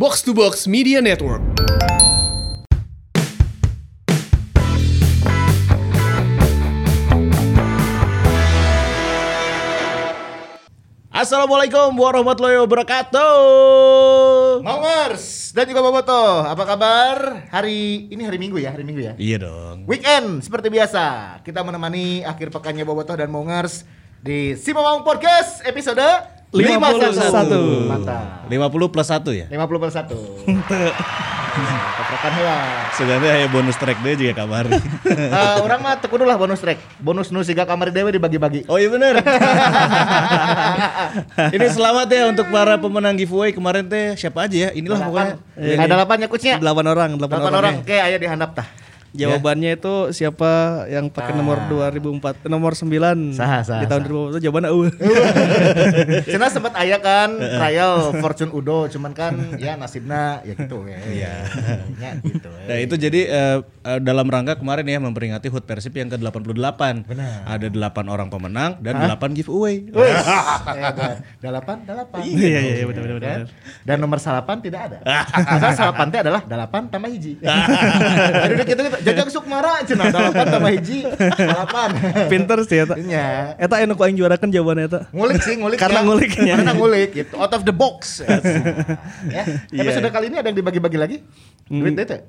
Box to Box Media Network. Assalamualaikum warahmatullahi wabarakatuh. Mongers dan juga Boboto, apa kabar? Hari ini hari Minggu ya, hari Minggu ya. Iya dong. Weekend seperti biasa, kita menemani akhir pekannya Boboto dan Mongers di Si Mamang Podcast episode 51. Mantap. 50 plus 1 ya? 50 per 1. Keprekan heula. Sebenarnya ya bonus track deh juga kamari. Eh, orang mah tekudu lah bonus track. Bonus nu siga kamar dewe dibagi-bagi. oh iya bener. Ini selamat ya untuk para pemenang giveaway kemarin teh siapa aja ya? Inilah pokoknya. Ada delapan ya coachnya. Delapan orang, delapan, Delapan orang. orang. Oke, ayo dihandap tah. Jawabannya itu siapa yang pakai nomor 2004, nomor 9 Saha, saha, di tahun 2004 itu jawabannya uh. Cina sempat aya kan trial Fortune Udo, cuman kan ya nasibnya ya gitu ya. Iya. Ya gitu. Nah itu jadi eh, eh, dalam rangka kemarin ya memperingati HUT Persib yang ke-88. Benar. Ada 8 orang pemenang dan 8 giveaway. Wes, delapan, delapan. Iya iya iya benar benar Kan? benar. Dan nomor salapan tidak ada. Karena salapan adalah delapan tambah hiji. Jadi gitu gitu. Jajak sukmara cenah delapan tambah hiji salapan. Pinter sih eta. Iya. Eta anu ku aing juarakan jawabannya eta. Ngulik sih, ngulik. Karena ya. nguliknya. Karena ngulik gitu. Out of the box. ya. Episode kali ini ada yang dibagi-bagi lagi? Duit itu.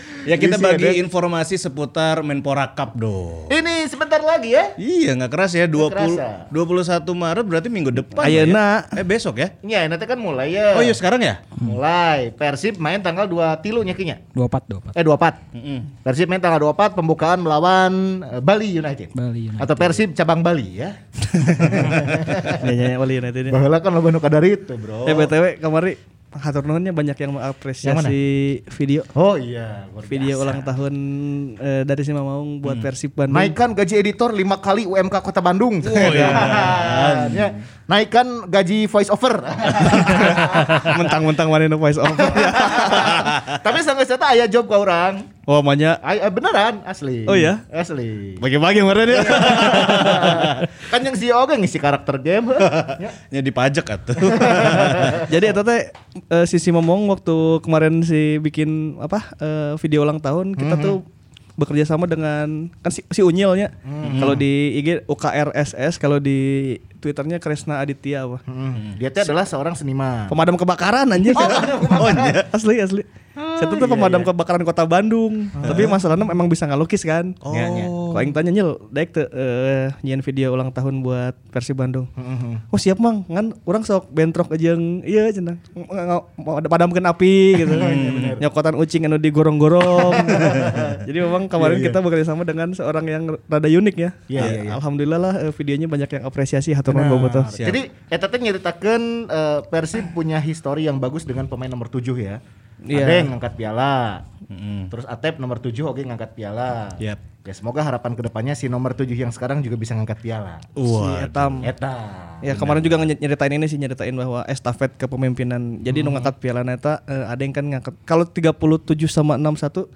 Ya kita Isi bagi ada. informasi seputar Menpora Cup dong. Ini sebentar lagi ya. Iya nggak keras ya 20 kerasa. 21 Maret berarti minggu depan. Ayeuna. ya? Eh besok ya? Iya, nanti kan mulai ya. Oh iya sekarang ya? Mulai. Persib main tanggal 2 tilu nyakinya. 24 24 Eh 24. Persib main tanggal 24 pembukaan melawan eh, Bali United. Bali United. Atau Persib cabang Bali ya. Ya ya Wali United ini. Baheula kan loba nu kadari itu, Bro. Eh BTW kamari hatur nuhunnya banyak yang mengapresiasi video Oh iya, luar video biasa. ulang tahun eh, dari si Maung buat Persib Bandung. Naikkan gaji editor 5 kali UMK Kota Bandung. Oh iya. Ya. Naikkan gaji voice over. Mentang-mentang mana voice over. Tapi sampai saya aya job ke orang. Oh, manya Ay, eh, beneran asli. Oh iya? Asli. bagi-bagi kemarin ya. kan yang si Oga ngisi karakter game. ya. Ya dipajak atuh. Jadi eta teh eh, sisi ngomong waktu kemarin si bikin apa eh, video ulang tahun kita tuh bekerja sama dengan kan si, si Unyilnya. Kalau di IG UKRSS, kalau di Twitternya Kresna Aditya apa. Hmm. Dia adalah seorang seniman. Pemadam kebakaran anjir. Oh, iya. Asli asli. Saya tuh iya, pemadam kebakaran kota Bandung. Tapi masalahnya emang bisa ngalukis kan. Oh. Iya, iya. Kok aing tanya nyel, daek teu eh nyian video ulang tahun buat versi Bandung. Oh siap mang, kan orang sok bentrok aja yang iya cenah. Mau ada padamkeun api gitu. Nyokotan ucing anu digorong-gorong. Jadi memang kemarin kita bekerja sama dengan seorang yang rada unik ya. Iya, iya, iya. Alhamdulillah lah eh, videonya banyak yang apresiasi hatur nuhun bobotoh. Jadi eta teh nyeritakeun eh, Persib punya histori yang bagus dengan pemain nomor 7 ya. Iya. Ada yang ngangkat piala. Terus Atep nomor 7 oke ngangkat piala. Yap. Ya semoga harapan ke depannya si nomor 7 yang sekarang juga bisa ngangkat piala. Si Etam. Eta. Ya kemarin juga nyeritain ini sih nyeritain bahwa estafet kepemimpinan. Jadi nu ngangkat piala neta eh, ada yang kan ngangkat kalau 37 sama 61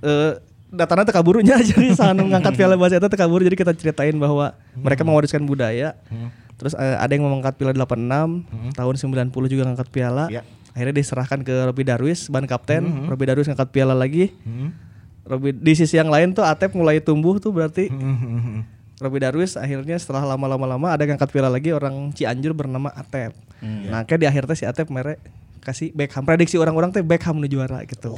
eh datanya teu kaburunya jadi sanu ngangkat piala bahasa eta teu kabur jadi kita ceritain bahwa mereka mewariskan budaya. Terus eh, ada yang mengangkat piala 86 tahun 90 juga ngangkat piala. Ya. Akhirnya diserahkan ke Robi Darwis ban kapten. Robi Darwis ngangkat piala lagi. Robi di sisi yang lain tuh Atep mulai tumbuh tuh berarti Robi Darwis akhirnya setelah lama-lama lama ada yang angkat piala lagi orang Cianjur bernama Atep. Nah, kayak di akhirnya si Atep mere kasih Beckham prediksi orang-orang teh Beckham nu juara gitu.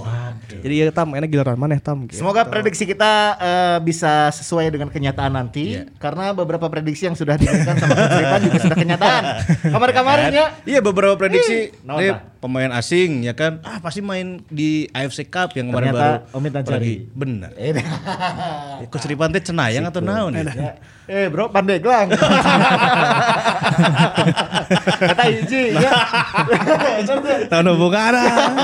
Jadi ya tam enak giliran mana tam gitu. Semoga prediksi kita eh, bisa sesuai dengan kenyataan nanti karena beberapa prediksi yang sudah diberikan sama Ripan juga sudah kenyataan. Kamar-kamarnya Iya beberapa prediksi Ih, naon nih, tah? pemain asing ya kan ah pasti main di AFC Cup yang kemarin Ternyata baru Omid Nancari. pergi. bener Eh, Coach Ripan teh cenayang atau naon ya? ya. eh bro pandeglang. Kata hiji ya. Tahun hubungan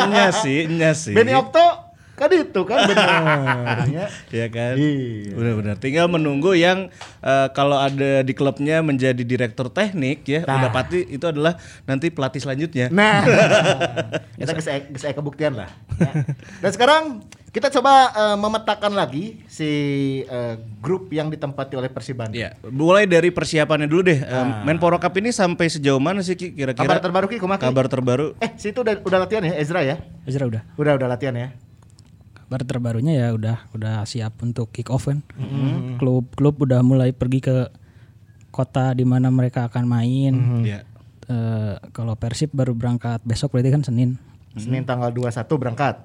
Nya sih, nya sih. Benny Okto kan itu kan benar. ya. kan Iya. benar-benar tinggal menunggu yang eh, kalau ada di klubnya menjadi direktur teknik ya Nah. udah pasti itu adalah nanti pelatih selanjutnya Nah, kita bisa bisa kebuktian lah. Ya. Dan sekarang Kita coba eh, memetakan lagi si eh, grup yang ditempati oleh Persib Bandung. Ya, mulai dari persiapannya dulu deh. Eh, Menpora Cup ini sampai sejauh mana sih Ki, kira-kira? Kabar terbaru Ki, kumaha, Ki? Kabar terbaru. Eh, situ udah udah latihan ya Ezra ya? Ezra udah. Udah udah latihan ya. Kabar terbarunya ya udah udah siap untuk kick off kan. Klub-klub udah mulai pergi ke kota di mana mereka akan main. Ya. Eh, kalau Persib baru berangkat besok berarti kan Senin. Senin tanggal 21 berangkat.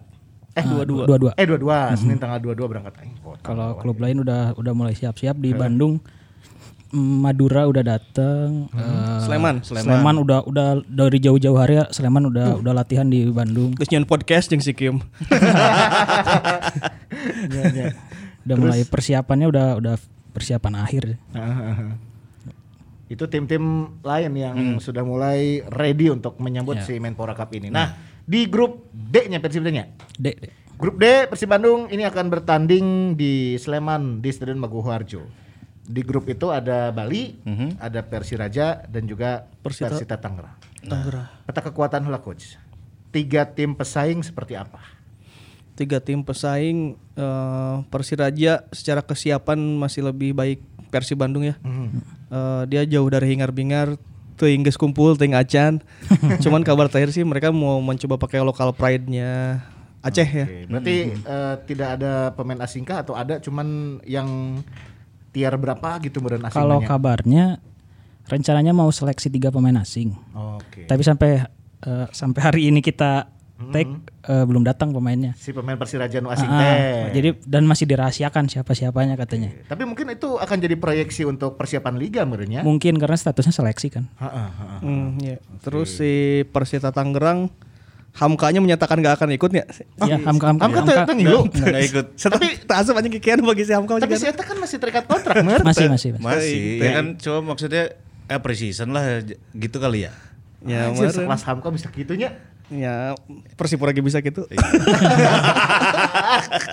Eh, Ah, dua-dua. Eh, 22. Senin tanggal 22 berangkat. Eh. Kalau klub lain udah udah mulai siap-siap di Bandung. mm, Madura udah dateng. eh, Sleman, Sleman. udah udah dari jauh-jauh hari ya Sleman udah udah latihan di Bandung. Terus nyen podcast jeung si Kim. Udah mulai persiapannya udah udah persiapan akhir. Itu tim-tim lain yang sudah mulai ready untuk menyambut si Menpora Cup ini. Nah, di grup D-nya Persib D-nya. Dek, dek. Grup D Persib Bandung ini akan bertanding di Sleman di Stadion Maguwoharjo. Di grup itu ada Bali, ada Persiraja dan juga Persita- Persita, Tangerang. Tangerang. Peta kekuatan hula coach. Tiga tim pesaing seperti apa? Tiga tim pesaing eh, Persiraja secara kesiapan masih lebih baik Persib Bandung ya. Eh, dia jauh dari hingar-bingar teuing geus kumpul teuing acan. Cuman kabar terakhir sih mereka mau mencoba pakai lokal pride-nya Aceh ya. Oke, berarti eh, tidak ada pemain asing kah atau ada cuman yang tiar berapa gitu meren asing Kalau kabarnya rencananya mau seleksi tiga pemain asing. Oke. Tapi sampai eh, sampai hari ini kita take eh, belum datang pemainnya. Si pemain Persiraja nu asing Ah, teh. jadi dan masih dirahasiakan siapa-siapanya katanya. Tapi mungkin itu akan jadi proyeksi untuk persiapan liga merenya. Mungkin karena statusnya seleksi kan. Heeh, heeh. Hmm, iya. Terus si Persita Tangerang Hamkanya menyatakan gak akan ikut ya. ya, Hamka Hamka. Hamka teu teu ngilu. Nggak ikut. Tapi tak asup aja kikian bagi si Hamka Tapi juga. saya kan masih terikat kontrak, Mer. Masih masih. masih. Masih, ya kan coba maksudnya eh precision lah gitu kali ya. Ya, Anjir, kemarin. sekelas Hamka bisa gitunya. Ya, Persipura lagi bisa gitu.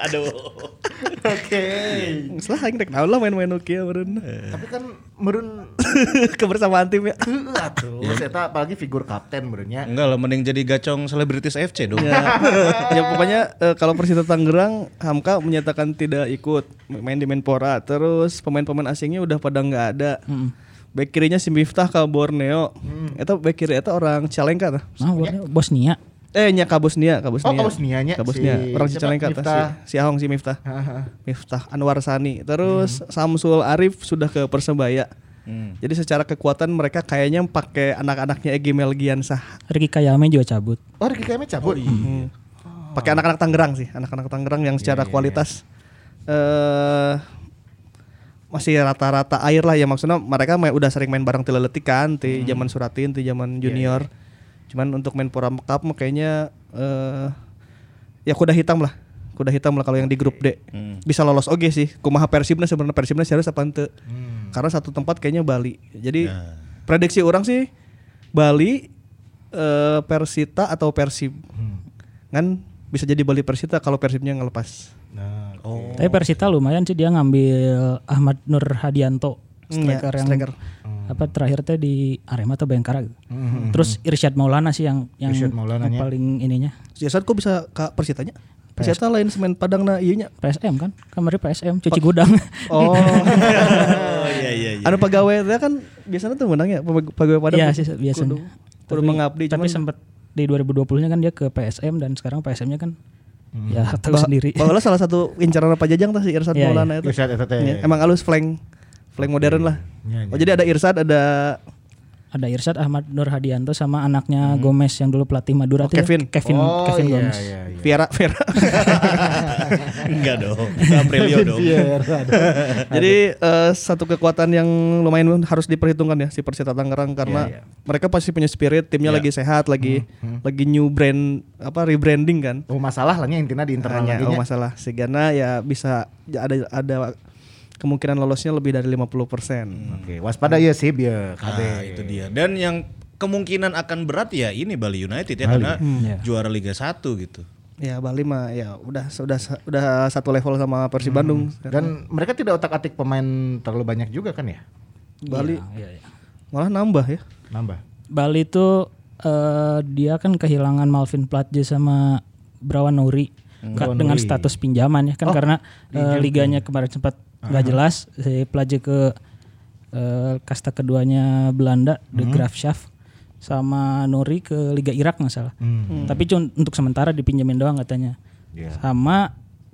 Aduh. Oke. Setelah aing rek lah main-main oke meureun. Tapi kan merun Kebersamaan tim ya. atuh. Saya apalagi figur kapten merenya. Enggak lah mending jadi gacong selebritis FC dong. ya, ya pokoknya eh, kalau Persita Tangerang Hamka menyatakan tidak ikut main di Menpora terus pemain-pemain asingnya udah pada nggak ada back kirinya si Miftah ke Borneo itu back kiri itu orang Calengka tah Nah, warna Bosnia. eh nya ka Bosnia ka Bosnia Oh, ka Bosnianya, Ka Bosnia. si- orang tah Miftah. si, si Ahong si Miftah. Miftah Anwar Sani terus Samsul Arif sudah ke Persebaya Hmm. jadi secara kekuatan mereka kayaknya pakai anak-anaknya Egy Melgiansah Ricky Kayame juga cabut. Oh, Ricky Kayame cabut. Hmm. Pakai anak-anak Tangerang sih, anak-anak Tangerang yang secara kualitas eh masih rata-rata air lah ya maksudnya mereka main, udah sering main bareng Tileletik kan, di zaman Suratin, di zaman junior. Cuman untuk main Pora Cup kayaknya eh ya kuda hitam lah. Kuda hitam lah kalau yang di grup D. Bisa lolos oke sih. Kumaha Persibna sebenarnya Persibna harus apa henteu. Karena satu tempat kayaknya Bali. Jadi prediksi orang sih Bali eh, Persita atau Persib. Kan bisa jadi Bali Persita kalau Persibnya ngelepas. Oh. Tapi Persita lumayan sih dia ngambil Ahmad Nur Hadianto Hmm, ya, striker yang striker. apa terakhir teh di Arema atau Bayangkara gitu. Terus Irsyad Maulana sih yang yang, Irsyad yang paling ininya Siasat kok bisa ke Persitanya? Persita lain semen Padang na iya nya. PSM kan kemarin PSM cuci gudang Oh. Oh iya iya iya. anu pegawai teh kan biasanya tuh menang ya pegawai- pegawai Padang. Iya sih biasanya Kudu, kudu mengabdi tapi cuman sempat di 2020 nya kan dia ke PSM dan sekarang PSM nya kan ya tahu bah- sendiri Bahwa salah satu incaran apa jajang tah si Irsad Iya, Maulana itu. Irsyad eta teh. Ya, emang halus flank flank modern lah. Iya, Oh jadi ada Irsad ada ada Irsyad Ahmad Nur Hadianto sama anaknya Gomez yang dulu pelatih Madura Oh, ya. Kevin. Kevin oh, Kevin iya, Gomez Iya, iya. Viera Viera. Enggak dong. Aprilio dong. Jadi eh, satu kekuatan yang lumayan harus diperhitungkan ya si Persita Tangerang karena Iya, mereka pasti punya spirit, timnya lagi sehat, lagi lagi new brand apa rebranding kan. Oh, masalah lah nya intinya di internal Hanya lagi oh masalah Sigana ya bisa ya ada ada kemungkinan lolosnya lebih dari 50%. Oke, waspada ya sih ya KB. Nah, itu dia. Dan yang kemungkinan akan berat ya ini Bali United ya karena Iya. juara Liga 1 gitu. Ya Bali mah ya udah sudah udah satu level sama Persib Bandung. Dan mereka tidak otak-atik pemain terlalu banyak juga kan ya? Bali Iya, iya. malah nambah ya. Nambah. Bali itu eh, dia kan kehilangan Malvin Platje sama Brawan Nuri. Ka- dengan status pinjaman ya kan karena eh, liganya kemarin sempat nggak jelas si Plaje ke eh, kasta keduanya Belanda The Graafschap sama Nuri ke Liga Irak nggak salah. Tapi cuma untuk sementara dipinjemin doang katanya. Iya. sama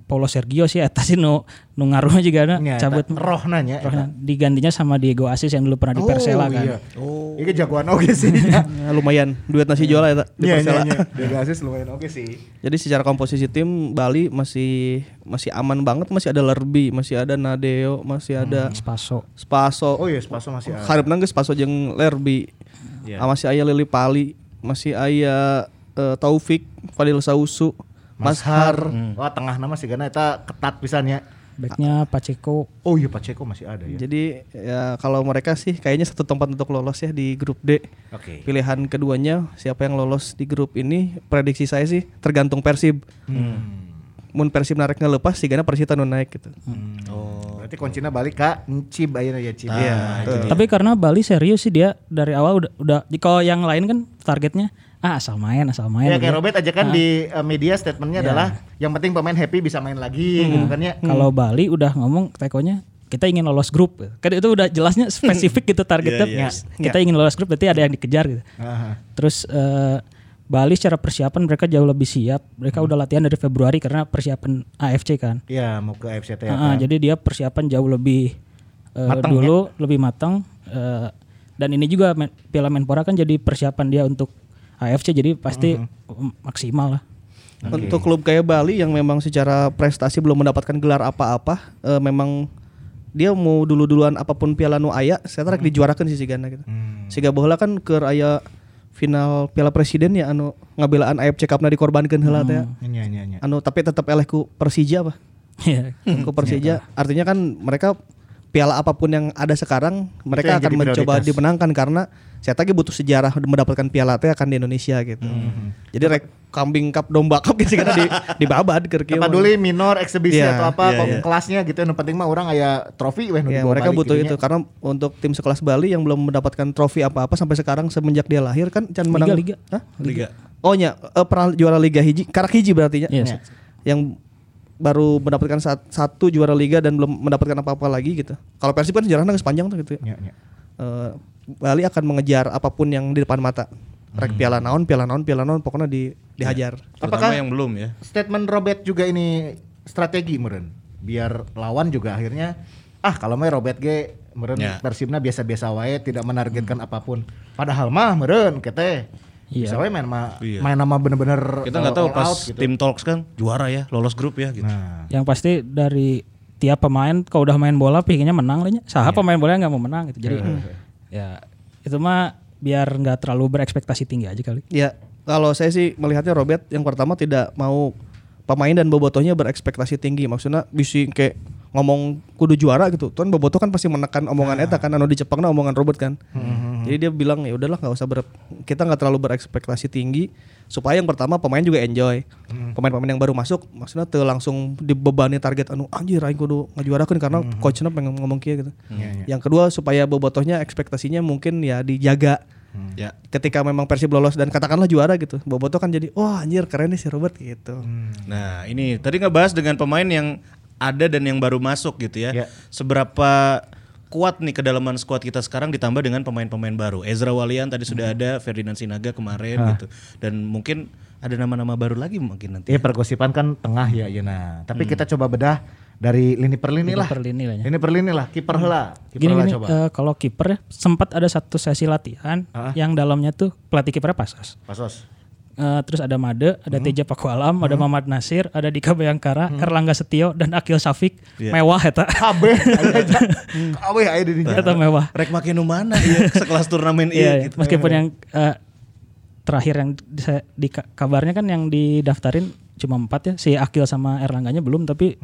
Paulo Sergio sih eta sih nu nu ngaruhnya juga ada Nya, cabut roh nanya. Rohnya. digantinya sama Diego Asis yang dulu pernah di Persela kan Iya. Oh. Ini jagoan oke sih. Ya, lumayan duet nasi jual ya di Iya, Persela. iya, iya. Diego Asis lumayan oke sih. Jadi secara komposisi tim Bali masih masih aman banget, masih ada Lerby, masih ada Nadeo, masih ada Spaso Spaso. Oh iya, Spaso masih ada. Harap nangis Spaso jeung Lerby. Ah, masih aya Lili Pali, masih aya eh, Taufik, Fadil Sausu, Mas Har. Wah, tengah nama sih karena eta ketat pisannya. backnya Pacheco Oh iya, Pacheco masih ada ya. Jadi ya kalau mereka sih kayaknya satu tempat untuk lolos ya di grup D. Oke. Pilihan keduanya siapa yang lolos di grup ini prediksi saya sih tergantung Persib. Mun Persib narik ngelepas sih karena Persita nu naik gitu. Oh. Berarti kuncinya balik ke Cib ayeuna ya Cib. Iya. Tapi karena Bali serius sih dia dari awal udah udah kalau yang lain kan targetnya ah asal main asal main. Ya gitu. kayak Robert aja kan di uh, media statementnya adalah yang penting pemain happy bisa main lagi gitu kan ya. Kalau Bali udah ngomong tekonya kita ingin lolos grup. Kan itu udah jelasnya spesifik gitu targetnya. Iya, Kita ingin lolos grup berarti ada yang dikejar gitu. Aha. Terus eh, Bali secara persiapan mereka jauh lebih siap. Mereka udah latihan dari Februari karena persiapan AFC kan. Iya, mau ke FCT ya. Ah, jadi dia persiapan jauh lebih eh, Matang dulu lebih matang eh, dan ini juga men- Piala Menpora kan jadi persiapan dia untuk AFC jadi pasti mm, maksimal lah. Untuk klub kayak Bali yang memang secara prestasi belum mendapatkan gelar apa-apa, eh, memang dia mau dulu-duluan apa pun piala nu aya, saya tarik dijuarakan sih sigana gitu. Siga baheula kan ke aya final Piala Presiden ya anu ngabelaan AFC Cup-na dikorbankeun heula teh. Iya, iya, iya. Anu tapi tetap eleh ku Persija apa? Iya. Ku Persija. Artinya kan mereka piala apa pun yang ada sekarang mereka akan mencoba dimenangkan karena saya tadi butuh sejarah mendapatkan piala teh akan di Indonesia gitu. Jadi rek kambing cup domba cup gitu karena di dibabad keur kieu dulu minor eksebisi Iya, atau apa iya, kok iya. kelasnya gitu yang penting mah orang aya trofi weh Ya, dibawa mereka butuh gitu itu karena untuk tim sekelas Bali yang belum mendapatkan trofi apa-apa sampai sekarang semenjak dia lahir kan can menang Liga. Hah? Liga. Oh nya eh, pernah juara Liga hiji, karak hiji berarti nya. Yes. Yang baru mendapatkan sat- satu juara liga dan belum mendapatkan apa-apa lagi gitu. Kalau Persib kan sejarahnya nggak sepanjang tuh gitu. Iya, iya. Eh, Bali akan mengejar apa pun yang di depan mata. Rek piala naon, piala naon, piala naon, pokoknya di dihajar. Terutama Apakah- yang belum ya. Statement Robert juga ini strategi meren biar lawan juga akhirnya ah kalau mah Robert G meren Ya. Persibna biasa-biasa wae tidak menargetkan apa pun. Padahal mah meren kete. Iya. Bisa wae main mah Iya. main nama bener-bener Kita uh, nggak tahu pas out gitu. tim talks kan juara ya, lolos grup ya gitu. Nah, Yang pasti dari tiap pemain kalau udah main bola pengennya menang lah nya. Saha pemain bola yang nggak mau menang gitu. Jadi ya itu mah biar nggak terlalu berekspektasi tinggi aja kali. Ya, kalau saya sih melihatnya Robert yang pertama tidak mau pemain dan bobotohnya berekspektasi tinggi. Maksudnya bisa kayak ngomong kudu juara gitu. Tuan bobotoh kan pasti menekan omongan eta kan anu di Jepangna omongan Robert kan. Jadi dia bilang ya udahlah nggak usah ber kita nggak terlalu berekspektasi tinggi supaya yang pertama pemain juga enjoy. Pemain-pemain yang baru masuk maksudnya tuh langsung dibebani target anu anjir aing kudu ngajuarakeun karena coachnya pengen ngomong kieu gitu. Yang kedua supaya bobotohnya ekspektasinya mungkin ya dijaga Ya. ketika memang Persib lolos dan katakanlah juara gitu Boboto kan jadi wah anjir keren nih si Robert gitu Nah, ini tadi ngebahas dengan pemain yang ada dan yang baru masuk gitu ya. Ya. Seberapa kuat nih kedalaman skuad kita sekarang ditambah dengan pemain-pemain baru. Ezra Walian tadi sudah ada, Ferdinand Sinaga kemarin gitu. Dan mungkin ada nama-nama baru lagi mungkin nanti. Iya pergosipan kan tengah ya ya nah. Tapi kita coba bedah dari lini per lini Lini lah. per lini lah ya. Lini per lini lah, kiper heula. Kiper Gini heula gini coba. eh, kalau kiper ya sempat ada satu sesi latihan Ah. yang dalamnya tuh pelatih kipernya Pasas. Pasos. Eh, terus ada Made, ada Teja Paku Alam, ada Muhammad Nasir, ada Dika Bayangkara, Erlangga Setio dan Akil Safik. Mewah eta. Kabeh aja. Kabeh aya di dinya. Eta mewah. Rek makin nu mana ya sekelas turnamen Iya, iya iya. gitu. meskipun yang eh, terakhir yang di, saya- di ka- kabarnya kan yang didaftarin cuma empat ya, si Akil sama Erlangganya belum, tapi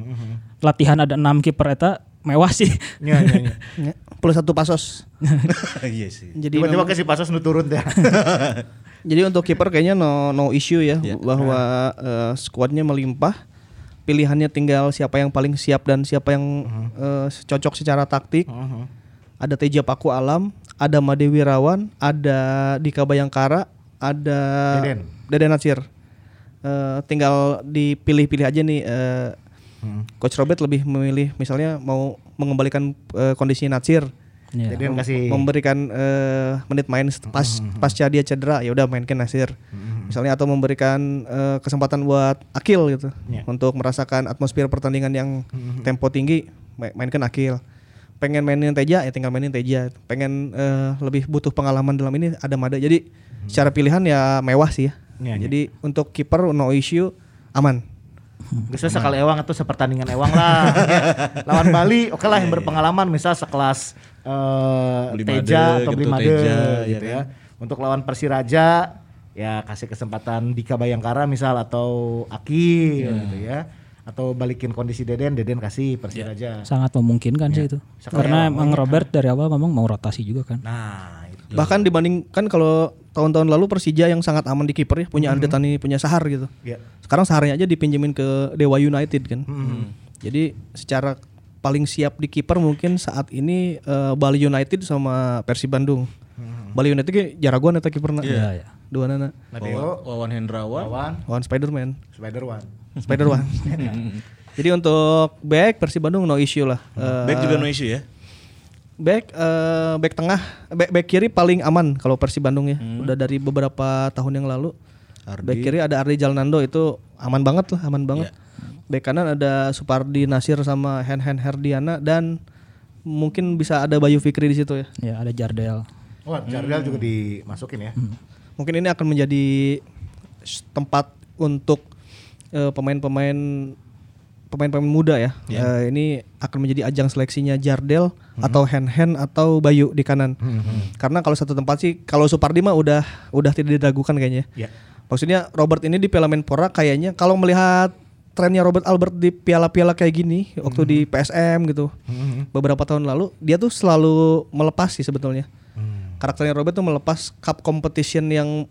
latihan ada enam kiper eta mewah sih. Nya nya nya. Ya, plus satu pasos. Iya sih. jadi Tiba-tiba si Pasos nu turun teh. jadi untuk kiper kayaknya no no issue ya bahwa eh, skuadnya melimpah. Pilihannya tinggal siapa yang paling siap dan siapa yang eh, cocok secara taktik. Ada Teja Paku Alam ada Made Wirawan ada Dika Bayangkara ada Deden. Deden Natsir. Eh, tinggal dipilih-pilih aja nih eh, Coach Robert lebih memilih misalnya mau mengembalikan eh, kondisi Natsir. Iya. Jadi kasih memberikan eh, menit main pas pasca dia cedera ya udah mainkan Nasir misalnya atau memberikan eh, kesempatan buat Akil gitu. Iya. untuk merasakan atmosfer pertandingan yang tempo tinggi ma- mainkan Akil. Pengen mainin Teja ya tinggal mainin Teja. Pengen eh, lebih butuh pengalaman dalam ini ada Mada. Jadi secara pilihan ya mewah sih ya. Iya, iya. jadi untuk kiper no issue aman bisa sekali ewang atau sepertandingan ewang lah. Ya. Lawan Bali, oke lah yang berpengalaman misal sekelas Blimade, Teja atau gitu, Blimade Teja, gitu ya ya. Untuk lawan Persiraja ya kasih kesempatan Dika Bayangkara misal atau Aki gitu ya. Atau balikin kondisi Deden, Deden kasih Persiraja. Sangat memungkinkan sih itu. Sekali Karena emang Robert dari awal ngomong mau rotasi juga kan. Nah, itu. bahkan dibandingkan kalau tahun-tahun lalu Persija yang sangat aman di kiper ya punya Andre Tani punya Sahar gitu Ya. sekarang Saharnya aja dipinjemin ke Dewa United kan jadi secara paling siap di kiper mungkin saat ini eh, Bali United sama Persib Bandung Bali United ge jaraguan eta kiperna Iya, iya. dua nana Nadeo, Wawan Hendrawan. Wawan, lawan Spiderman Spider-Man. Spider-Man jadi untuk back Persib Bandung no issue lah Eh, Back juga no issue ya. Back eh, back tengah, back, back kiri paling aman kalau Persib Bandung ya. Hmm. Udah dari beberapa tahun yang lalu. Ardi. Back kiri ada Ardi Jalnando itu aman banget lah, aman banget. Iya. Back kanan ada Supardi Nasir sama Hen Hen Herdiana dan mungkin bisa ada Bayu Fikri di situ ya. Ya ada Jardel. Wah, Jardel juga dimasukin ya. Mungkin ini akan menjadi tempat untuk eh, pemain-pemain pemain-pemain muda ya. Eh, ini akan menjadi ajang seleksinya Jardel atau Hen Hen atau Bayu di kanan. Karena kalau satu tempat sih kalau Supardi mah udah udah tidak diragukan kayaknya. Ya. Maksudnya Robert ini di Piala Menpora kayaknya kalau melihat trennya Robert Albert di piala-piala kayak gini waktu di PSM gitu beberapa tahun lalu dia tuh selalu melepas sih sebetulnya karakternya Robert tuh melepas cup competition yang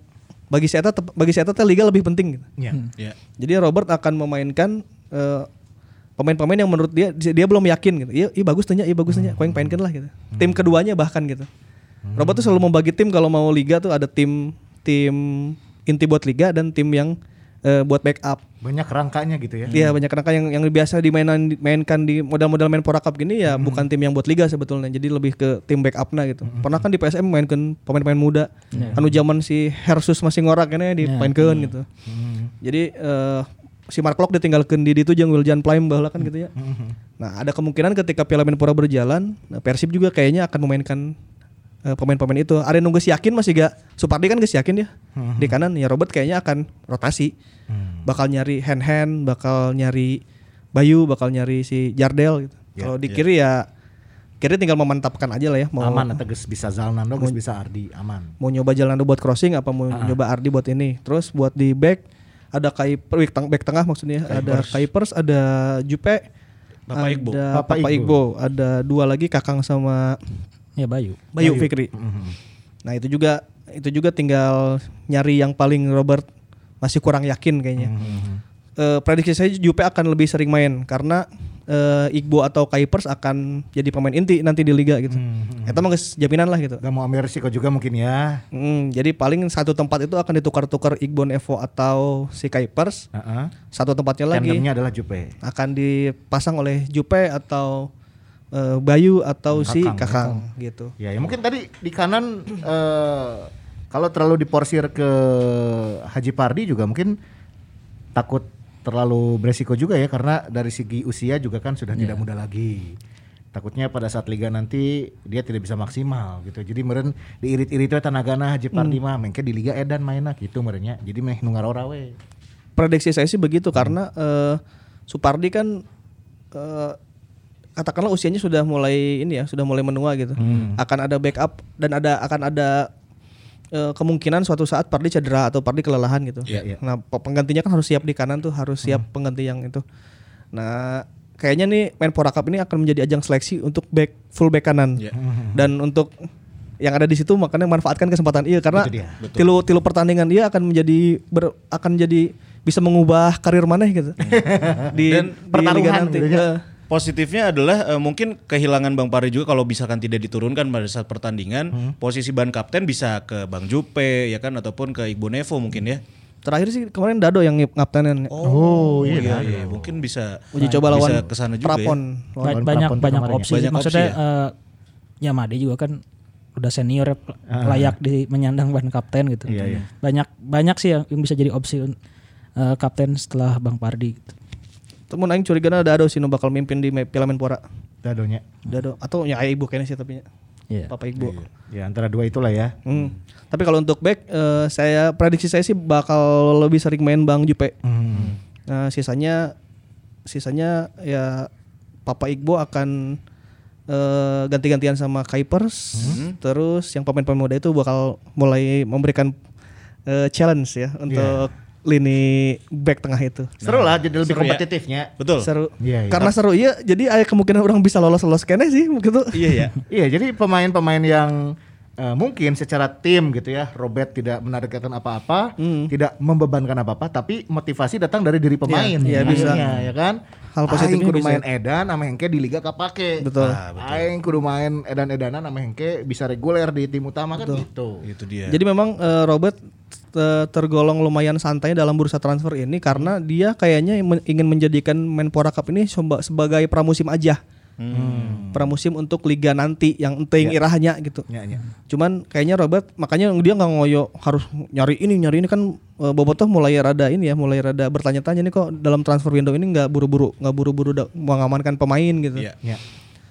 bagi saya bagi saya liga lebih penting gitu. Ya. Ya. Jadi Robert akan memainkan eh, pemain-pemain yang menurut dia dia belum yakin gitu. Iya, iya bagus tanya, iya bagus tanya. Kau yang mainkan lah gitu. Tim keduanya bahkan gitu. Robert tuh selalu membagi tim kalau mau liga tuh ada tim tim inti buat liga dan tim yang eh, buat backup. Banyak rangkanya gitu ya. Iya banyak rangka yang yang biasa dimainan dimainkan di modal-modal main Pora Cup gini ya bukan tim yang buat liga sebetulnya. Jadi lebih ke tim backupnya gitu. Pernah kan di PSM mainkan pemain-pemain muda. Anu zaman si Hersus masih ngorak ini dimainkan gitu. Jadi eh, si Mark Locke ditinggalkan di itu jeung Wiljan Plym baheula kan gitu ya. Nah, ada kemungkinan ketika Piala Menpora berjalan, nah, Persib juga kayaknya akan memainkan eh, pemain-pemain itu. Ada nunggu si yakin masih gak Supardi kan geus yakin ya. Di kanan ya Robert kayaknya akan rotasi. Bakal nyari hand hand, bakal nyari Bayu, bakal nyari si Jardel gitu. Kalau di kiri ya kiri tinggal memantapkan aja lah ya mau aman atau geus bisa Zalnando, geus bisa Ardi, aman. mau nyoba jalan buat crossing apa mau nyoba Ardi buat ini. Terus buat di back ada Kuiper back, teng- back tengah maksudnya ada Kuipers, ada Jupe, Bapak ada Iqbo. Iqbo. ada dua lagi Kakang sama Ya Bayu. Bayu, Fikri. Nah, itu juga itu juga tinggal nyari yang paling Robert masih kurang yakin kayaknya. Eh, prediksi saya Jupe akan lebih sering main karena eh, Iqbo atau Kuipers akan jadi pemain inti nanti di liga gitu. Itu mah geus jaminan lah gitu. Gak mau ambil risiko juga mungkin ya. Hmm, jadi paling satu tempat itu akan ditukar-tukar Iqbal Evo atau si Kuipers. Heeh. Satu tempatnya lagi Tandemnya adalah Jupe. akan dipasang oleh Jupe atau eh, Bayu atau si Kakang, Kakang gitu. Ya, ya mungkin tadi di kanan eh, kalau terlalu diporsir ke Haji Pardi juga mungkin takut terlalu beresiko juga ya karena dari segi usia juga kan sudah tidak muda lagi. Takutnya pada saat liga nanti dia tidak bisa maksimal gitu. Jadi meren diirit-irit we tenagana Haji Pardi mah mengke di liga edan mainnya gitu merennya. Jadi meh nu ngarora we. Prediksi saya sih begitu karena eh, Supardi kan eh, katakanlah usianya sudah mulai ini ya, sudah mulai menua gitu. Akan ada backup dan ada akan ada eh, kemungkinan suatu saat Pardi cedera atau Pardi kelelahan gitu. Iya, iya. Nah, pe- penggantinya kan harus siap di kanan tuh, harus siap pengganti yang itu. Nah, kayaknya nih Menpora Cup ini akan menjadi ajang seleksi untuk back full back kanan. Iya. Dan untuk yang ada di situ makanya manfaatkan kesempatan iya karena tilu tilu pertandingan dia akan menjadi ber- akan jadi bisa mengubah karir mana gitu di, Dan di pertaruhan liga nanti. gitu ya. Eh, Positifnya adalah eh, mungkin kehilangan Bang Pari juga kalau misalkan tidak diturunkan pada saat pertandingan, posisi ban kapten bisa ke Bang Jupe ya kan ataupun ke Iqbal Nevo mungkin ya. Terakhir sih kemarin Dado yang ngaptenin. Oh, iya, iya, mungkin bisa Uji coba lawan bisa ke sana juga Prapon. ya. Lawan- Ba- lawan banyak Prapon banyak kemarin ya. opsi. Banyak Maksudnya opsi ya Made juga kan udah senior ya, layak di menyandang ban kapten gitu. Iya, iya. Banyak banyak sih yang, yang bisa jadi opsi eh, kapten setelah Bang Pardi. Gitu. Temen aing curigana Dado sih nu bakal mimpin di Piala Menpora. Dadonya. Dado atau ya Ibu kayaknya sih tapi nya. Iya. Papa Ibu. Ya antara dua itulah ya. Hmm. Tapi kalau untuk back eh, saya prediksi saya sih bakal lebih sering main Bang Jupe. Hmm. Nah, sisanya sisanya ya Papa Igbo akan eh, ganti-gantian sama Kuipers. Terus yang pemain-pemain muda itu bakal mulai memberikan eh, challenge ya untuk lini back tengah itu. Seru lah jadi lebih Seru ya. kompetitifnya. Betul. Seru. Iya, iya. Karena seru iya, jadi ada kemungkinan orang bisa lolos-lolos kene sih begitu. Iya ya. Iya, jadi pemain-pemain yang eh, mungkin secara tim gitu ya, Robert tidak menargetkan apa-apa, tidak membebankan apa-apa, tapi motivasi datang dari diri pemain. Iya, bisa. Akhirnya, ya kan? Hal positifnya Aing kudu bisa. main edan sama Hengke di liga kapake. Betul. Aing kudu main edan-edanan sama Hengke bisa reguler di tim utama kan gitu. Itu dia. Jadi memang eh, Robert tergolong lumayan santai dalam bursa transfer ini karena dia kayaknya ingin menjadikan Menpora Cup ini seba- sebagai pramusim aja. Pramusim untuk liga nanti yang penting irahnya gitu. Ya, ya. Cuman kayaknya Robert makanya dia nggak ngoyo harus nyari ini nyari ini kan eh, Bobotoh mulai rada ini ya mulai rada bertanya-tanya nih kok dalam transfer window ini nggak buru-buru nggak buru-buru mengamankan pemain gitu. Iya. Ya.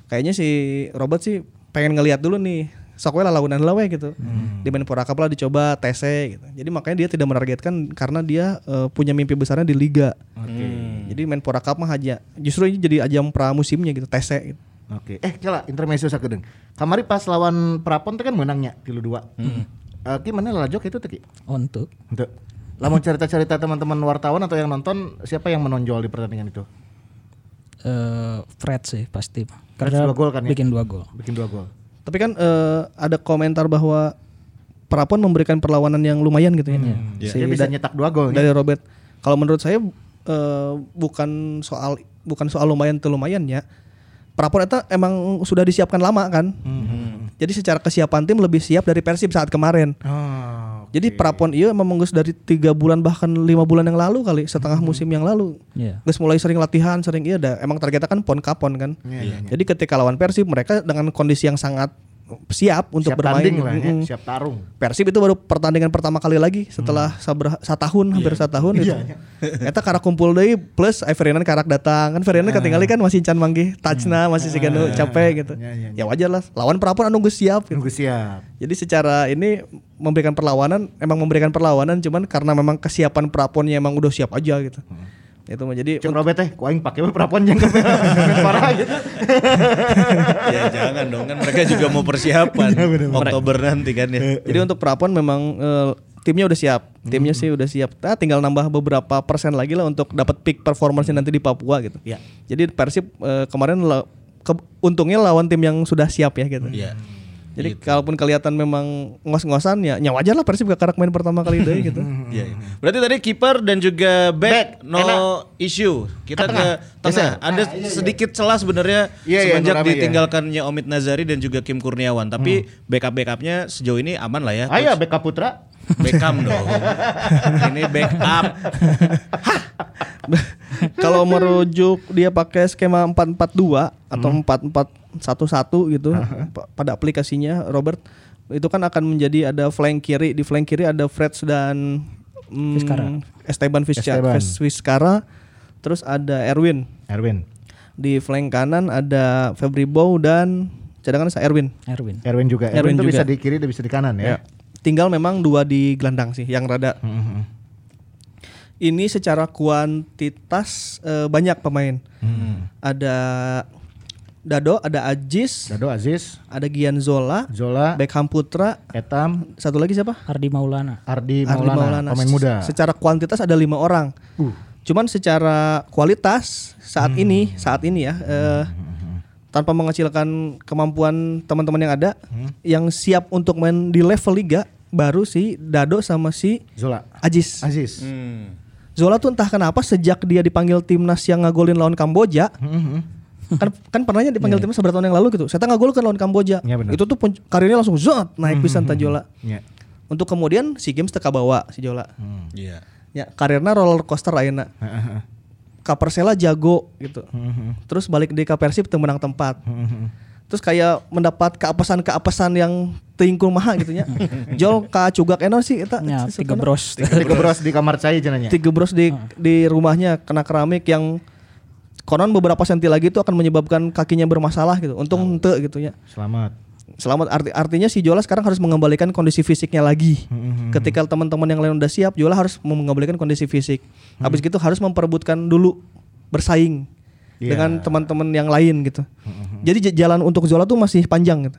Kayaknya si Robert sih pengen ngelihat dulu nih sok we lah lawanan lah we gitu. Di Menpora Cup lah dicoba TC gitu. Jadi makanya dia tidak menargetkan karena dia eh, punya mimpi besarnya di liga. Jadi Menpora Cup mah aja justru ini jadi ajang pramusimnya gitu TC gitu. Oke. Eh, cala intermezzo sakedeung. Kamari pas lawan Prapon teh kan menangnya tilu dua. Eh, Ki mana lajok itu teh Ki? Untuk Untuk Lamun cerita-cerita teman-teman wartawan atau yang nonton siapa yang menonjol di pertandingan itu? eh, Fred sih pasti. Fred dua gol kan ya? Bikin dua gol. Bikin dua gol. Tapi kan eh, ada komentar bahwa Prapon memberikan perlawanan yang lumayan gitu ya. Si Dia bisa nyetak dua gol. dari Robert. Kalau menurut saya eh, bukan soal bukan soal lumayan atau lumayan ya. Prapon itu emang sudah disiapkan lama kan. Jadi secara kesiapan tim lebih siap dari Persib saat kemarin. Oh. Jadi Prapon iya memang geus dari tiga bulan bahkan lima bulan yang lalu kali setengah musim yang lalu. Iya. Geus mulai sering latihan, sering iya dah. Emang targetnya kan pon kapon kan. Iya, Jadi ketika lawan Persib mereka dengan kondisi yang sangat siap untuk siap bermain. tanding lah ya, siap tarung. Persib itu baru pertandingan pertama kali lagi setelah sabar satahun hampir satahun itu. Eta karak kumpul deui plus Ferdinand karak datang kan Ferdinand ketinggalan kan masih can manggih touchna masih sih capek gitu. Ya, ya, Ya wajar lah lawan Prapon anu geus siap. gitu. Nunggu siap. Jadi secara ini memberikan perlawanan emang memberikan perlawanan cuman karena memang kesiapan Praponnya emang udah siap aja gitu. Itu mah jadi Cek Robert teh, ku aing pake we prapon jeung ke parah gitu. ya jangan dong kan mereka juga mau persiapan Oktober nanti kan ya. Jadi untuk Prapon memang eh, timnya udah siap. Timnya sih udah siap. Nah, tinggal nambah beberapa persen lagi lah untuk dapat peak performance nanti di Papua gitu. Ya. Jadi Persib eh, kemarin la- ke- untungnya lawan tim yang sudah siap ya gitu. Iya. Jadi kalaupun kelihatan memang ngos-ngosan ya nyawa aja lah Persib gak karak main pertama kali deh gitu. Iya. iya. Berarti tadi kiper dan juga back, Back, no issue. Kita ke tengah. Ada sedikit celah sebenarnya Iya, iya, semenjak iya. ditinggalkannya Omid Nazari dan juga Kim Kurniawan. Tapi backup backupnya sejauh ini aman lah ya. Ayo Beka Putra. Beckham dong. Ini backup. Kalau merujuk dia pakai skema 442 atau 4411 gitu pa- pada aplikasinya Robert itu kan akan menjadi ada flank kiri di flank kiri ada Freds dan mm, Vizcara. Esteban Vizca- Esteban. Vizcara terus ada Erwin Erwin. di flank kanan ada Febri Bow dan cadangan saya Erwin Erwin. Erwin juga. Erwin Erwin, itu juga. bisa di kiri dan bisa di kanan ya. Tinggal memang dua di gelandang sih yang rada. Ini secara kuantitas eh, banyak pemain. Ada Dado ada Ajis Dado Aziz, ada Gian Zola Zola, Beckham Putra. Etam, satu lagi siapa? Ardi Maulana. Ardi Ardi Maulana, pemain Se- muda. Secara kuantitas ada lima orang. Uh. Cuman secara kualitas saat Hmm. ini, saat ini ya, eh, tanpa mengecilkan kemampuan teman-teman yang ada, Hmm. yang siap untuk main di level liga baru si Dado sama si Zola. Ajis. Aziz. Hmm. Zola tuh entah kenapa sejak dia dipanggil timnas yang ngagolin lawan Kamboja, kan kan pernahnya dipanggil timnas beberapa tahun yang lalu gitu. Saya ngagol kan lawan Kamboja. Iya, benar. itu tuh pun- karirnya langsung zot naik pisan Tan Jola. Ya. Untuk kemudian si games teka bawa si Jola. Iya. Ya, karirnya roller coaster ayeuna. Ka Persela jago gitu. Terus balik di ka Persib teu menang tempat. Terus kayak mendapat keapesan-keapesan yang teuing kumaha gitu nya. Jol ka cugak eno sih eta. Ya, tiga bros. Tiga bros di kamar saya jenanya. Tiga bros di di rumahnya kena keramik yang konon beberapa senti lagi itu akan menyebabkan kakinya bermasalah gitu. Untung ente gitu ya. Selamat. Selamat arti artinya si Jola sekarang harus mengembalikan kondisi fisiknya lagi. Ketika teman-teman yang lain udah siap, Jola harus mengembalikan kondisi fisik. Habis gitu harus memperebutkan dulu bersaing Iya. dengan teman-teman yang lain gitu. Jadi j- jalan untuk Zola tuh masih panjang gitu.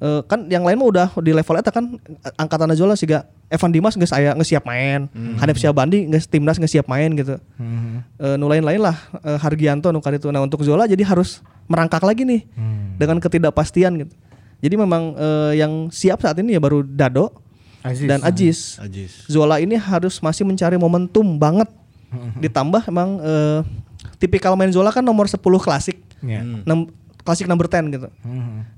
Eh, kan yang lain mah udah di level eta kan angkatan Zola sih Evan Dimas nggak saya nggak siap main, Hanif Syabandi nggak timnas nggak siap main gitu. Eh, nu lain-lain lah eh, Hargianto nu itu. Nah untuk Zola jadi harus merangkak lagi nih dengan ketidakpastian gitu. Jadi memang eh, yang siap saat ini ya baru Dado Aziz. dan Ajis. Ajis. Zola ini harus masih mencari momentum banget. Ditambah emang eh, tipikal main Zola kan nomor 10 klasik. Ya. Nem- klasik number 10 gitu.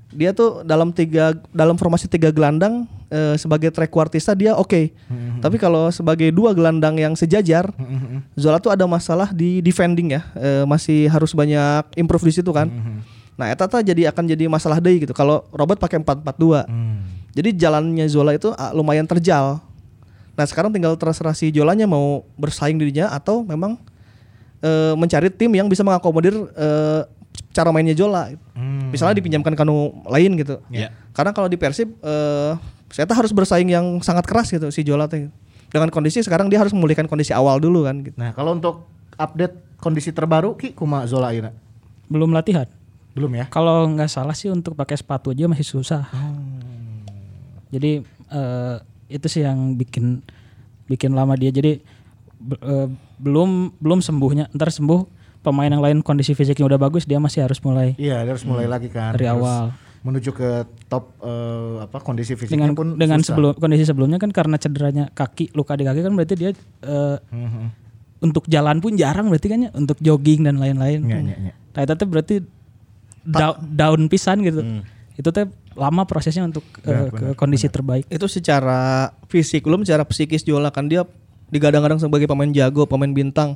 Dia tuh dalam tiga dalam formasi tiga gelandang eh, sebagai trequartista dia oke. Tapi kalau sebagai dua gelandang yang sejajar, Zola tuh ada masalah di defending ya. Eh, masih harus banyak improve di situ kan. Nah, eta tuh jadi akan jadi masalah deh gitu. Kalau Robert pakai 4-4-2. Jadi jalannya Zola itu ah, lumayan terjal. Nah, sekarang tinggal terserah si Jolanya mau bersaing dirinya atau memang eh, mencari tim yang bisa mengakomodir eh, cara mainnya Jola. Misalnya dipinjamkan kanu lain gitu. Ya. Karena kalau di Persib eh saya harus bersaing yang sangat keras gitu si Jola tuh. Dengan kondisi sekarang dia harus memulihkan kondisi awal dulu kan gitu. Nah, kalau untuk update kondisi terbaru Ki kuma Zola ayeuna? Belum latihan. Belum ya? Kalau nggak salah sih untuk pakai sepatu aja masih susah. Jadi eh, itu sih yang bikin bikin lama dia. Jadi eh, belum belum sembuhnya. Ntar sembuh pemain yang lain kondisi fisiknya udah bagus dia masih harus mulai Iya, dia harus mulai lagi kan. dari Harus awal. Menuju ke top eh, apa kondisi fisiknya Dengan pun dengan susah. sebelum kondisi sebelumnya kan karena cederanya kaki luka di kaki kan berarti dia eh, untuk jalan pun jarang berarti kan ya untuk jogging dan lain-lain. Iya, iya, iya. Nah itu berarti da- down pisan gitu. Itu tuh lama prosesnya untuk eh, ke kondisi terbaik. Itu secara fisik belum secara psikis Jola kan dia digadang-gadang sebagai pemain jago, pemain bintang.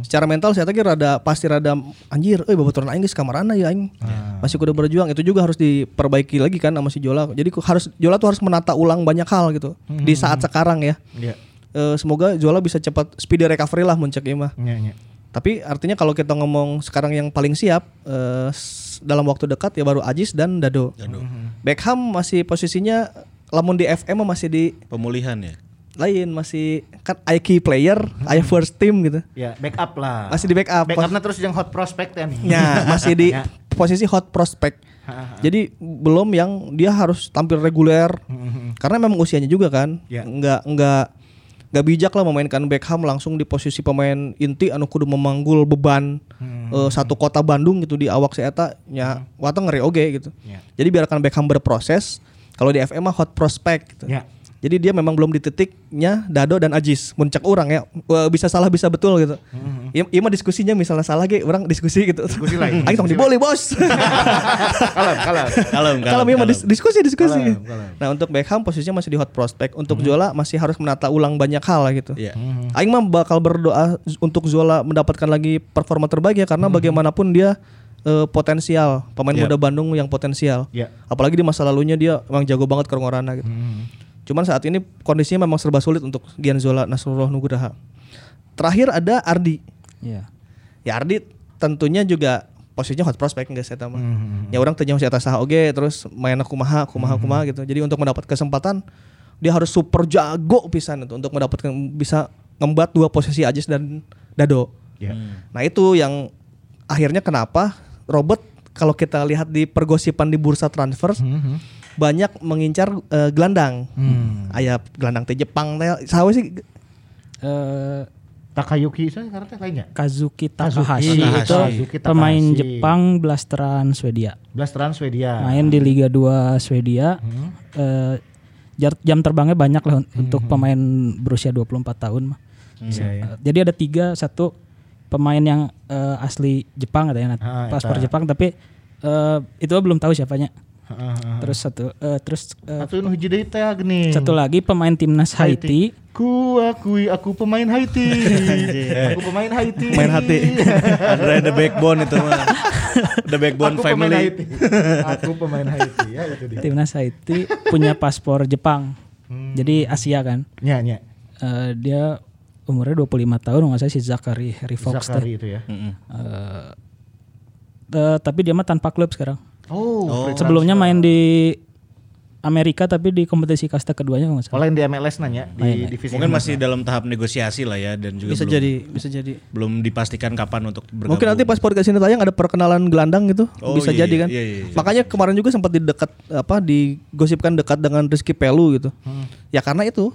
Secara mental saya kira rada pasti rada anjir, euy babaturan aing geus kamarana ya aing. Masih kudu berjuang. Itu juga harus diperbaiki lagi kan sama si Jola. Jadi harus Jola tuh harus menata ulang banyak hal gitu di saat sekarang ya. Iya. Eh, semoga Jola bisa cepat speedy recovery lah muncak ieu mah. Iya, iya. Tapi artinya kalau kita ngomong sekarang yang paling siap eh, s- dalam waktu dekat ya baru Ajis dan Dado. Beckham masih posisinya lamun di FM masih di Pemulihan ya. lain masih kan key player, eye first team gitu. Ya, backup lah. Masih di backup. Backupnya terus yang hot prospect ya nih. Ya, masih di Ya. posisi hot prospect. Jadi belum yang dia harus tampil reguler. Karena memang usianya juga kan. Ya. Enggak enggak enggak bijak lah memainkan Beckham langsung di posisi pemain inti anu kudu memanggul beban eh, satu kota Bandung gitu di awak si eta nya wata ngeri oge gitu. Ya. Jadi biarkan Beckham berproses. Kalau di FM mah hot prospect gitu. Ya. Jadi dia memang belum di titiknya Dado dan Ajis. Muncak orang ya. Bisa salah bisa betul gitu. Iya iya mah diskusinya misalnya salah ge orang diskusi gitu. Diskusi lain, Aing tong dibully, Bos. Kalem, kalem. Kalem, Kalau iya mah dis- diskusi diskusi. Kalem, kalem. Nah, untuk Beckham posisinya masih di hot prospect. Untuk Zola masih harus menata ulang banyak hal lah gitu. Iya. Aing mah bakal berdoa untuk Zola mendapatkan lagi performa terbaik ya karena bagaimanapun dia eh, potensial pemain Iya. muda Bandung yang potensial. Iya. Apalagi di masa lalunya dia emang jago banget ke Ngorana gitu. Cuman saat ini kondisinya memang serba sulit untuk Gian Zola Nasrullah Nugraha. Terakhir ada Ardi. Iya. Ya Ardi tentunya juga posisinya hot prospect guys saya mah. Ya orang tanya masih atas oge terus main kumaha kumaha kumaha gitu. Jadi untuk mendapat kesempatan dia harus super jago pisan itu untuk mendapatkan bisa ngembat dua posisi Ajis dan Dado. Ya. Nah itu yang akhirnya kenapa Robert kalau kita lihat di pergosipan di bursa transfer banyak mengincar eh, gelandang. Aya gelandang teh Jepang teh saha sih Eh, Takayuki saya karena teh lainnya. Kazuki Kazuki. Takahashi Takahashi. itu Kazuki Takahashi. pemain Jepang blasteran Swedia. Blasteran Swedia. Main di Liga 2 Swedia. Eh, jar- jam terbangnya banyak lah un- untuk pemain berusia 24 tahun mah. Iya, iya. Eh, Jadi ada tiga, satu pemain yang eh, asli Jepang katanya, Ah, paspor. Jepang, tapi eh, itu belum tahu siapanya. Terus satu eh, terus eh, Satu nu hiji deui teh gini. satu lagi pemain timnas Haiti. Ku akui aku pemain Haiti. aku pemain Haiti. Main hati. Andre the backbone itu mah. The backbone aku pemain family. Haiti. aku pemain Haiti ya itu dia. Timnas Haiti punya paspor Jepang. Jadi Asia kan. Nya nya. Eh, dia umurnya 25 tahun nggak salah si Zachary Harry Fox. Zakari itu ya. Eh, eh, tapi dia mah tanpa klub sekarang. Oh, Sebelumnya main di Amerika tapi di kompetisi kasta keduanya nggak salah. Kalau yang di MLS nanya di divisi Mungkin masih dalam tahap negosiasi lah ya dan juga Bisa belum, jadi, bisa jadi. belum dipastikan kapan untuk bergabung. Mungkin nanti pas podcast ini tayang ada perkenalan gelandang gitu, Oh, bisa iya, jadi kan. iya, iya, iya. Makanya kemarin juga sempat didekat apa digosipkan dekat dengan Rizky Pelu gitu. Hmm. Ya karena itu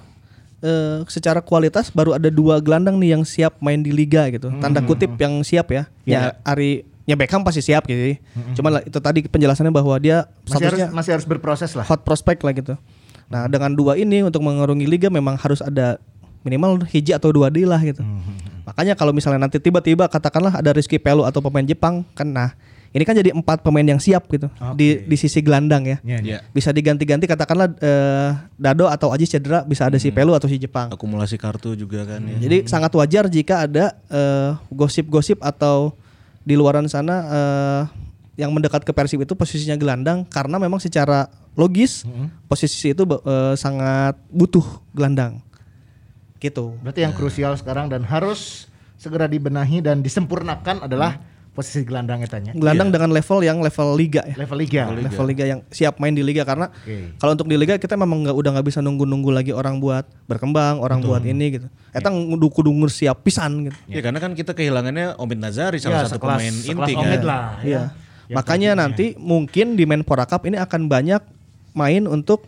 eh, secara kualitas baru ada dua gelandang nih yang siap main di liga gitu. Hmm. Tanda kutip yang siap ya. Ya Ari ya Beckham pasti siap gitu. Cuman lah, itu tadi penjelasannya bahwa dia Hmm. masih harus statusnya masih harus berproses lah. hot prospect lah gitu. Nah dengan dua ini untuk mengarungi liga memang harus ada minimal hiji atau dua deal lah gitu. Makanya kalau misalnya nanti tiba-tiba katakanlah ada Rizky Pelu atau pemain Jepang kan nah ini kan jadi empat pemain yang siap gitu di di sisi gelandang ya. Nya. Iya. Bisa diganti-ganti katakanlah eh, Dado atau Aji cedera bisa ada si Pelu atau si Jepang. akumulasi kartu juga kan ya. Jadi sangat wajar jika ada eh, gosip-gosip atau di luaran sana eh, yang mendekat ke Persib itu posisinya gelandang karena memang secara logis posisi itu eh, sangat butuh gelandang. Gitu. Berarti yang krusial sekarang dan harus segera dibenahi dan disempurnakan adalah posisi gelandang etanya. Gelandang dengan level yang level liga ya. Level liga. Level liga yang siap main di liga karena Oke. kalau untuk di liga kita memang nggak udah nggak bisa nunggu-nunggu lagi orang buat berkembang, orang buat ini gitu. Eta ngudu kudu siap pisan gitu. Ya karena kan kita kehilangannya Omid Nazari Ya, salah satu sekelas- pemain sekelas inti Omid kan. lah, ya. Iya. Makanya nanti mungkin di Menpora Cup ini akan banyak main untuk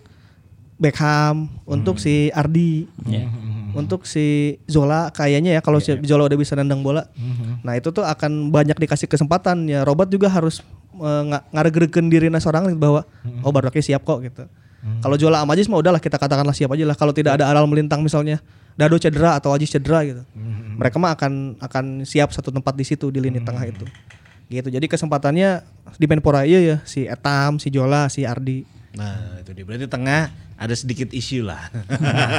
Beckham, untuk si Ardi, untuk si Zola kayaknya ya kalau si Zola udah bisa nendang bola. Nah itu tuh akan banyak dikasih kesempatan. Ya. Robert juga harus uh, ngaregerekeun dirinya seorang bahwa oh baru siap kok gitu. Kalau Zola sama Ajis mah udahlah kita katakanlah siap aja lah. Kalau tidak ada aral melintang misalnya Dado cedera atau Ajis cedera gitu. Mereka mah akan akan siap satu tempat di situ di lini tengah itu. Gitu. Jadi kesempatannya di Menpora iya ya si Etam si Jola si Ardi Nah itu dia berarti tengah ada sedikit isu lah.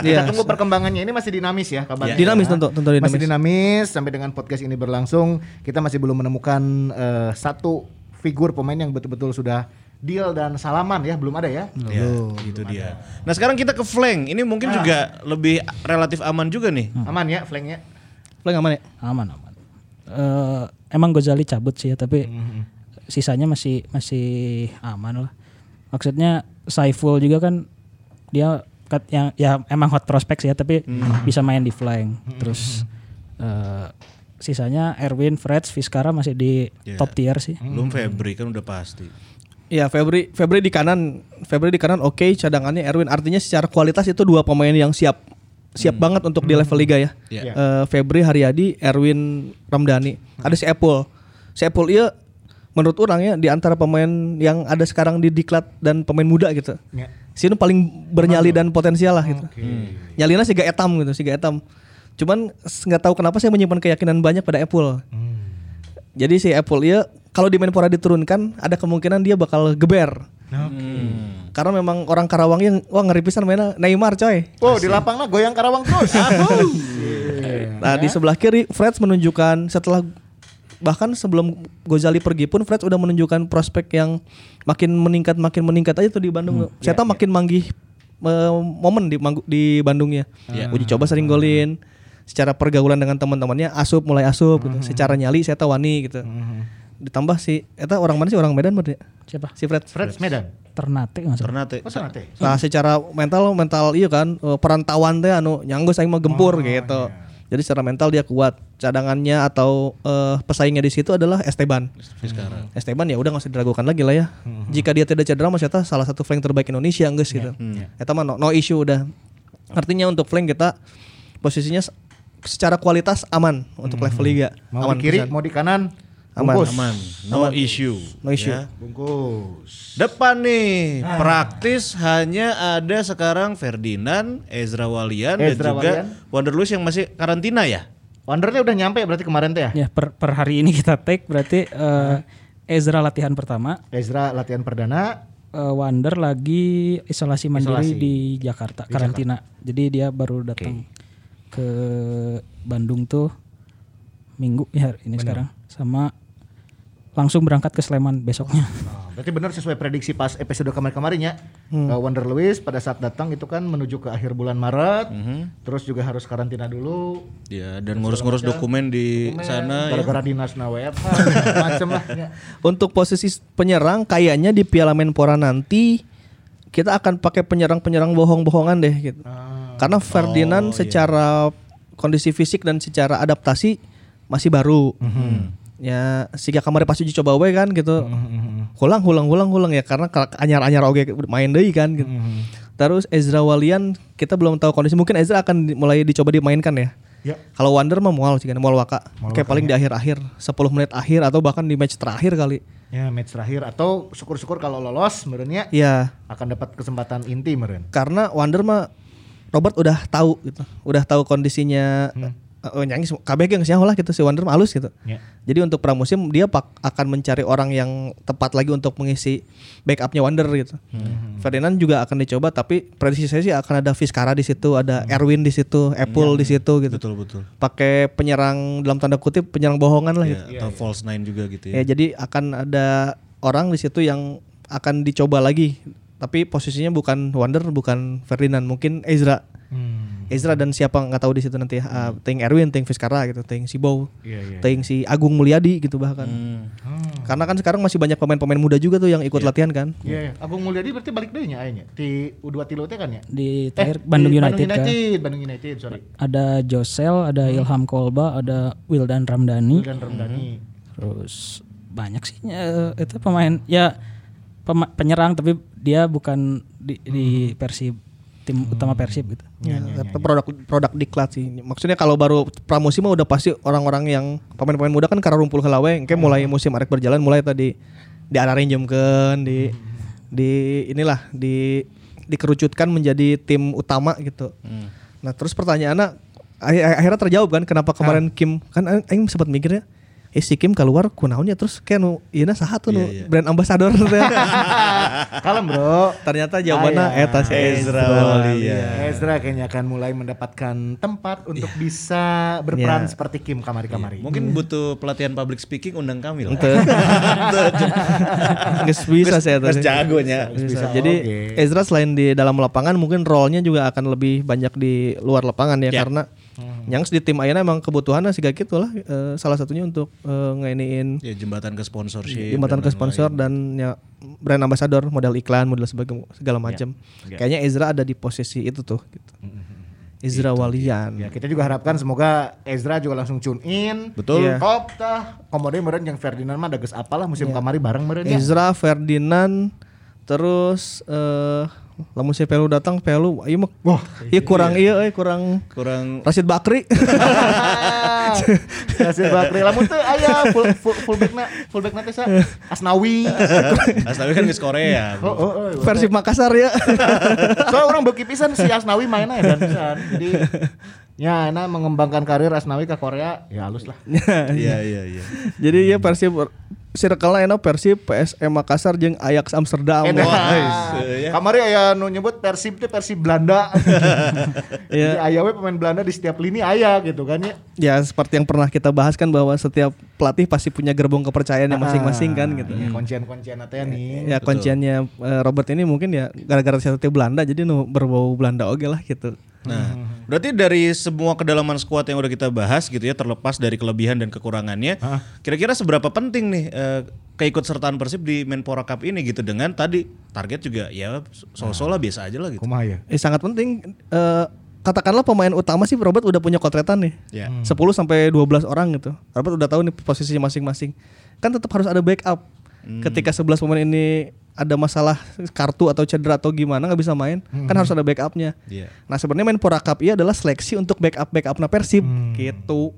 Iya. Kita tunggu perkembangannya ini masih dinamis ya kabarnya. Dinamis ya. tentu- tentu dinamis. Masih dinamis sampai dengan podcast ini berlangsung kita masih belum menemukan eh, satu figur pemain yang betul-betul sudah deal dan salaman ya belum ada ya. ya, itu dia. Nah sekarang kita ke flank. Ini mungkin juga lebih relatif aman juga nih. Aman ya flanknya. Lo aman ya Aman aman. Eh, emang Gozali cabut sih ya tapi sisanya masih masih aman lah. Maksudnya Saiful juga kan dia kat- yang ya emang hot prospect sih ya tapi bisa main di flank. Terus eh, sisanya Erwin, Freds, Vizcara masih di Ya. top tier sih. Belum Febri kan udah pasti. Iya Febri Febri di kanan Febri di kanan oke cadangannya Erwin artinya secara kualitas itu dua pemain yang siap siap banget untuk di level liga ya Iya. Eh, Febri Haryadi Erwin Ramdhani ada si Apple si Apple iya menurut orang ya di antara pemain yang ada sekarang di diklat dan pemain muda gitu. Ya. si nu paling bernyali dan potensial lah gitu. Nyalina si etam gitu si etam. Cuman nggak tahu kenapa saya menyimpan keyakinan banyak pada Apple. Jadi si Apple ya kalau di Menpora diturunkan ada kemungkinan dia bakal geber. Karena memang orang Karawang yang wah ngeri pisan mainnya. Neymar coy. Oh di lapangnya goyang Karawang terus. Nah, di sebelah kiri Freds menunjukkan setelah bahkan sebelum Gozali pergi pun Freds udah menunjukkan prospek yang makin meningkat makin meningkat aja tuh di Bandung. Saya tahu makin manggih eh, momen di Manggu- di Bandungnya. Uji coba sering golin. Secara pergaulan dengan teman-temannya asup mulai asup gitu. Secara nyali saya tahu wani gitu. Ditambah si eta orang mana sih orang Medan berarti? ya? Siapa? Si Fred. Freds Medan. Ternate nggak. Ternate. Oh teh. Nah, secara mental mental iya kan eh, perantauan teh anu nyanggus aing mah gempur gitu. Jadi secara mental dia kuat. Cadangannya atau eh, pesaingnya di situ adalah Esteban. Vizcara. Esteban ya udah nggak usah diragukan lagi lah ya. Jika dia tidak cedera eta salah satu flank terbaik Indonesia geus gitu. Eta mah no, no issue udah. Artinya untuk flank kita posisinya secara kualitas aman untuk level liga. Mau aman di kiri, pisan. mau di kanan. Aman. Bungkus. Aman. No issue. No issue. Ya. Bungkus. Depan nih, praktis hanya ada sekarang Ferdinand, Ezra Walian dan Ezra juga Walian. Wonder Luis yang masih karantina ya. Wondernya udah nyampe berarti kemarin teh ya. Ya per, per hari ini kita take berarti eh, Ezra latihan pertama, Ezra latihan perdana. eh, Wander lagi isolasi mandiri Isolasi. di Jakarta, karantina. Jadi dia baru datang ke Bandung tuh minggu ya ini sekarang sama langsung berangkat ke Sleman besoknya. Nah, berarti benar sesuai prediksi pas episode kemarin-kemarin ya. Uh, Wonder Lewis pada saat datang itu kan menuju ke akhir bulan Maret. Terus juga harus karantina dulu. Ya, dan ngurus-ngurus dokumen di sana ya. Gara-gara dinas na WFH macem lah. ya. Untuk posisi penyerang kayaknya di Piala Menpora nanti kita akan pakai penyerang-penyerang bohong-bohongan deh gitu. Karena Ferdinand secara kondisi fisik dan secara adaptasi masih baru. Ya, siga kamari pasti uji coba we kan gitu. Hulang hulang hulang hulang ya karena ka- anyar-anyar oge main deui kan gitu. Terus Ezra Walian kita belum tahu kondisi mungkin Ezra akan mulai dicoba dimainkan ya. Ya. Kalau Wander mah mual sih kan, mual waka. Kayak paling di akhir-akhir, 10 menit akhir atau bahkan di match terakhir kali. Ya match terakhir atau syukur-syukur kalau lolos merenya Iya, akan dapat kesempatan inti meren. karena Wander mah Robert udah tahu gitu. Udah tahu kondisinya Oh, nyanyi kabeh geus nyaho lah gitu si Wander mah halus gitu. Ya. Jadi untuk pramusim dia pak akan mencari orang yang tepat lagi untuk mengisi backupnya Wander gitu. Ferdinand juga akan dicoba tapi prediksi saya sih akan ada Vizcara di situ, ada Erwin di situ, Apple di situ gitu. Betul betul. Pakai penyerang dalam tanda kutip penyerang bohongan lah Ya, gitu. atau false nine juga gitu Ya ya. jadi akan ada orang di situ yang akan dicoba lagi. Tapi posisinya bukan Wander, bukan Ferdinand, mungkin Ezra. Ezra dan siapa nggak tahu di situ nanti uh, ting Erwin, ting Vizcara gitu, ting si Bow, Iya, iya. ting si Agung Mulyadi gitu bahkan. Hmm. Karena kan sekarang masih banyak pemain-pemain muda juga tuh yang ikut latihan kan. Iya, ya. Agung Mulyadi berarti balik deh nya ayahnya di U2 Tilo teh kan ya? Di Eh, terakhir di Bandung United, kan. United, Bandung United, sorry. Ada Josel, ada Ilham Kolba, ada Wildan Ramdhani. Dan Ramdhani. Terus banyak sih eh, itu pemain ya pema- penyerang tapi dia bukan di, di Persib tim utama Persib gitu. Ya, tapi produk produk diklat sih. Maksudnya kalau baru pramusim mah udah pasti orang-orang yang pemain-pemain muda kan karena rumpul helawe, kayak mulai musim arek berjalan mulai tadi di ararinjemkeun di di inilah di dikerucutkan menjadi tim utama gitu. Nah, terus pertanyaannya akhir- akhirnya terjawab kan kenapa kemarin Kim kan aing sempat mikir ya Eh si Kim keluar kunaonnya terus kayak nu ieu saha tuh nu brand ambassador teh. Kalem bro. Ternyata jawabannya eta si Ezra Walian. Ezra kayaknya akan mulai mendapatkan tempat untuk bisa berperan Iya. seperti Kim kamari-kamari. Mungkin butuh pelatihan public speaking undang kami lah. Geus bisa Geus tadi. jagonya. Bisa, Jadi. Ezra selain di dalam lapangan mungkin role-nya juga akan lebih banyak di luar lapangan ya, Ya. karena yang di tim Ayana emang kebutuhannya sih kayak gitu lah eh, salah satunya untuk eh, ngeiniin Ya jembatan ke sponsorship. jembatan dan ke sponsor dan ya brand ambassador model iklan model sebagai segala macam. Kayaknya Ezra ada di posisi itu tuh gitu. Ezra Walian. Ya, kita juga harapkan semoga Ezra juga langsung tune in. Betul. Iya. Top tah. Komode meren yang Ferdinand mah ada geus apalah musim kamari bareng meren ya. Ezra Ferdinand terus eh lamun si Pelu datang Pelu ieu mah Wah, ieu kurang ieu euy kurang kurang Rashid Bakri. Hasil Bakri lamun teu aya full full fullback na fullback na teh sa Asnawi. Asnawi kan geus Korea. Oh, oh, oh. Versi Makassar ya. Soalnya orang beuki pisan si Asnawi mainnya ya dan pisan. Jadi ya enak mengembangkan karir Asnawi ke Korea ya halus lah. Iya iya iya. Jadi ya Persib circle enak Persib, PSM Makassar jeung Ajax Amsterdam. Wah, ya. Kamari aya nu nyebut Persib teh Persib Belanda. Jadi Iya. aya we pemain Belanda di setiap lini aya gitu kan ya. Ya seperti yang pernah kita bahas kan bahwa setiap pelatih pasti punya gerbong kepercayaannya masing-masing kan gitu. Ya, kuncian-kuncian teh nih. Ya kunciannya eh, Robert ini mungkin ya gara-gara saya Belanda jadi nu berbau Belanda oke lah gitu. Nah, berarti dari semua kedalaman skuad yang udah kita bahas gitu ya, terlepas dari kelebihan dan kekurangannya, kira-kira seberapa penting nih eh, keikutsertaan Persib di Menpora Cup ini gitu dengan tadi target juga ya so-so lah biasa aja lah gitu. Kumaha ya? Eh sangat penting eh, katakanlah pemain utama sih Robert udah punya kotretan nih. Ya. 10 sampai 12 orang gitu. Robert udah tahu nih posisinya masing-masing. Kan tetap harus ada backup. Ketika 11 pemain ini ada masalah kartu atau cedera atau gimana nggak bisa main, kan harus ada backupnya. Iya. Nah sebenarnya main Pora Cup ini adalah seleksi untuk backup backup Persib gitu.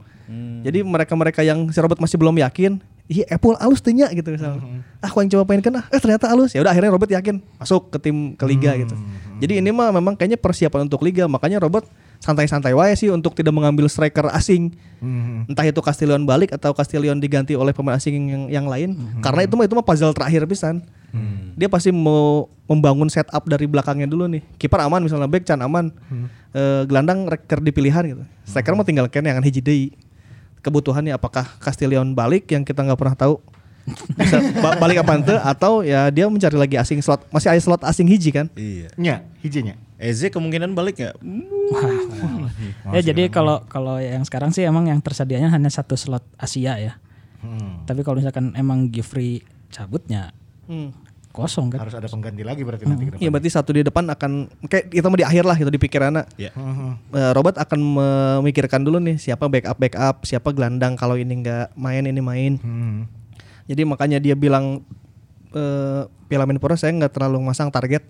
Jadi mereka-mereka yang si Robert masih belum yakin, iya Apple alus tuh nya," gitu misalnya. Ah, aku yang coba main kan, ah eh, ternyata alus. Ya udah akhirnya Robert yakin masuk ke tim ke liga gitu. Jadi ini mah memang kayaknya persiapan untuk liga, makanya Robert santai-santai wae sih untuk tidak mengambil striker asing. Hmm. Entah itu Castillion balik atau Castillion diganti oleh pemain asing yang yang lain. Karena itu mah itu mah puzzle terakhir pisan. Dia pasti mau membangun setup dari belakangnya dulu nih. Kiper aman misalnya back Chan aman. Eh, gelandang reker di pilihan gitu. Striker mah tinggal kene yang hiji deui. Kebutuhannya apakah Castillion balik yang kita nggak pernah tahu bisa ba- balik apa ente atau ya dia mencari lagi asing slot masih ada slot asing hiji kan Iya. Nya, hijinya. Eze kemungkinan balik nggak? Ya jadi kalau kalau yang sekarang sih emang yang tersedianya hanya satu slot Asia ya. Hmm. Tapi kalau misalkan emang Gifri cabutnya kosong kan. Harus ada pengganti lagi berarti nanti ke depan. Iya berarti satu di depan akan kayak kita mau di akhir lah gitu di pikirannya. Ya. Eh, Robert akan memikirkan dulu nih siapa backup backup, siapa gelandang kalau ini nggak main ini main. Hmm. Jadi makanya dia bilang eh Piala Menpora saya nggak terlalu masang target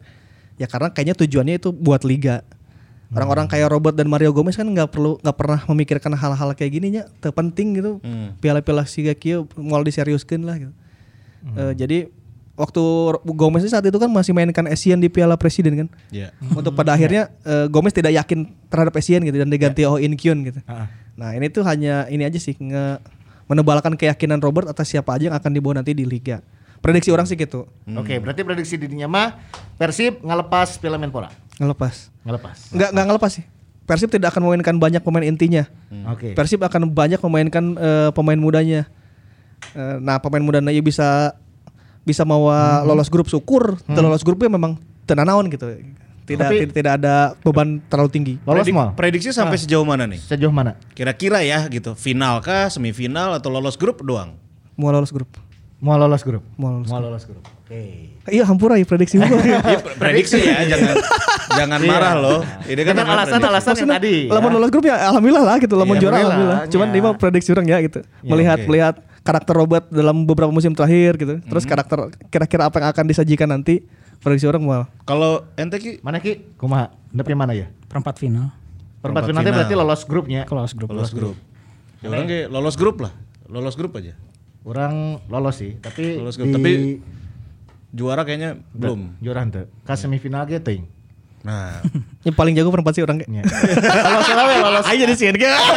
ya karena kayaknya tujuannya itu buat liga. Orang-orang kayak Robert dan Mario Gomez kan nggak perlu nggak pernah memikirkan hal-hal kayak gini nya, terpenting gitu. Piala-piala siga kieu mau diseriuskan lah gitu. Eh, jadi waktu Gomez saat itu kan masih mainkan Asian di Piala Presiden kan. Ya. Untuk pada akhirnya eh, Gomez tidak yakin terhadap Asian gitu dan diganti Oh In Kyun gitu. Ah. Nah ini tuh hanya ini aja sih nge menebalkan keyakinan Robert atas siapa aja yang akan dibawa nanti di liga. Prediksi orang sih gitu. Oke, berarti prediksi dirinya mah Persib ngelepas Piala Menpora. Ngelepas. Ngelepas. Nggak nggak ngelepas sih. Persib tidak akan memainkan banyak pemain intinya. Oke. Persib akan banyak memainkan eh, pemain mudanya. Eh, nah pemain mudanya ya bisa bisa mau lolos grup syukur, hmm. lolos grupnya memang tenanawan gitu. Tidak Tapi- tidak, tidak ada beban terlalu tinggi. Lolos Predik- mal. Prediksi sampai sejauh mana nih? Sejauh mana? Kira-kira ya gitu. Final kah, semifinal atau lolos grup doang? Mau lolos grup. Mau lolos grup. Mau lolos Mau lolos grup. Oke. Iya hampura ya prediksi gua. Iya, pre- prediksi ya, jangan jangan marah loh. Ini kan alasan-alasan yang tadi. ya. Lamun lolos grup ya alhamdulillah lah gitu. Lamun Iya, juara alhamdulillah. Cuman ya. ini mah prediksi orang ya gitu. melihat oke. melihat karakter Robert dalam beberapa musim terakhir gitu. Terus karakter kira-kira apa yang akan disajikan nanti prediksi orang mal. Kalau ente Ki, Mana Ki? Kumaha? Nepnya mana ya? Perempat final. Perempat Perempat final final. berarti lolos grupnya. Lolos grup. lolos grup. Ya orang kayak lolos grup lah. Lolos grup aja. Orang lolos sih, tapi Lolos grup, di tapi Juara kayaknya belum. juara henteu. Ka semifinal ge teuing. Nah, Yang paling jago perempat sih orang kayak. Lolos lah we lolos. Aja di sini kayak.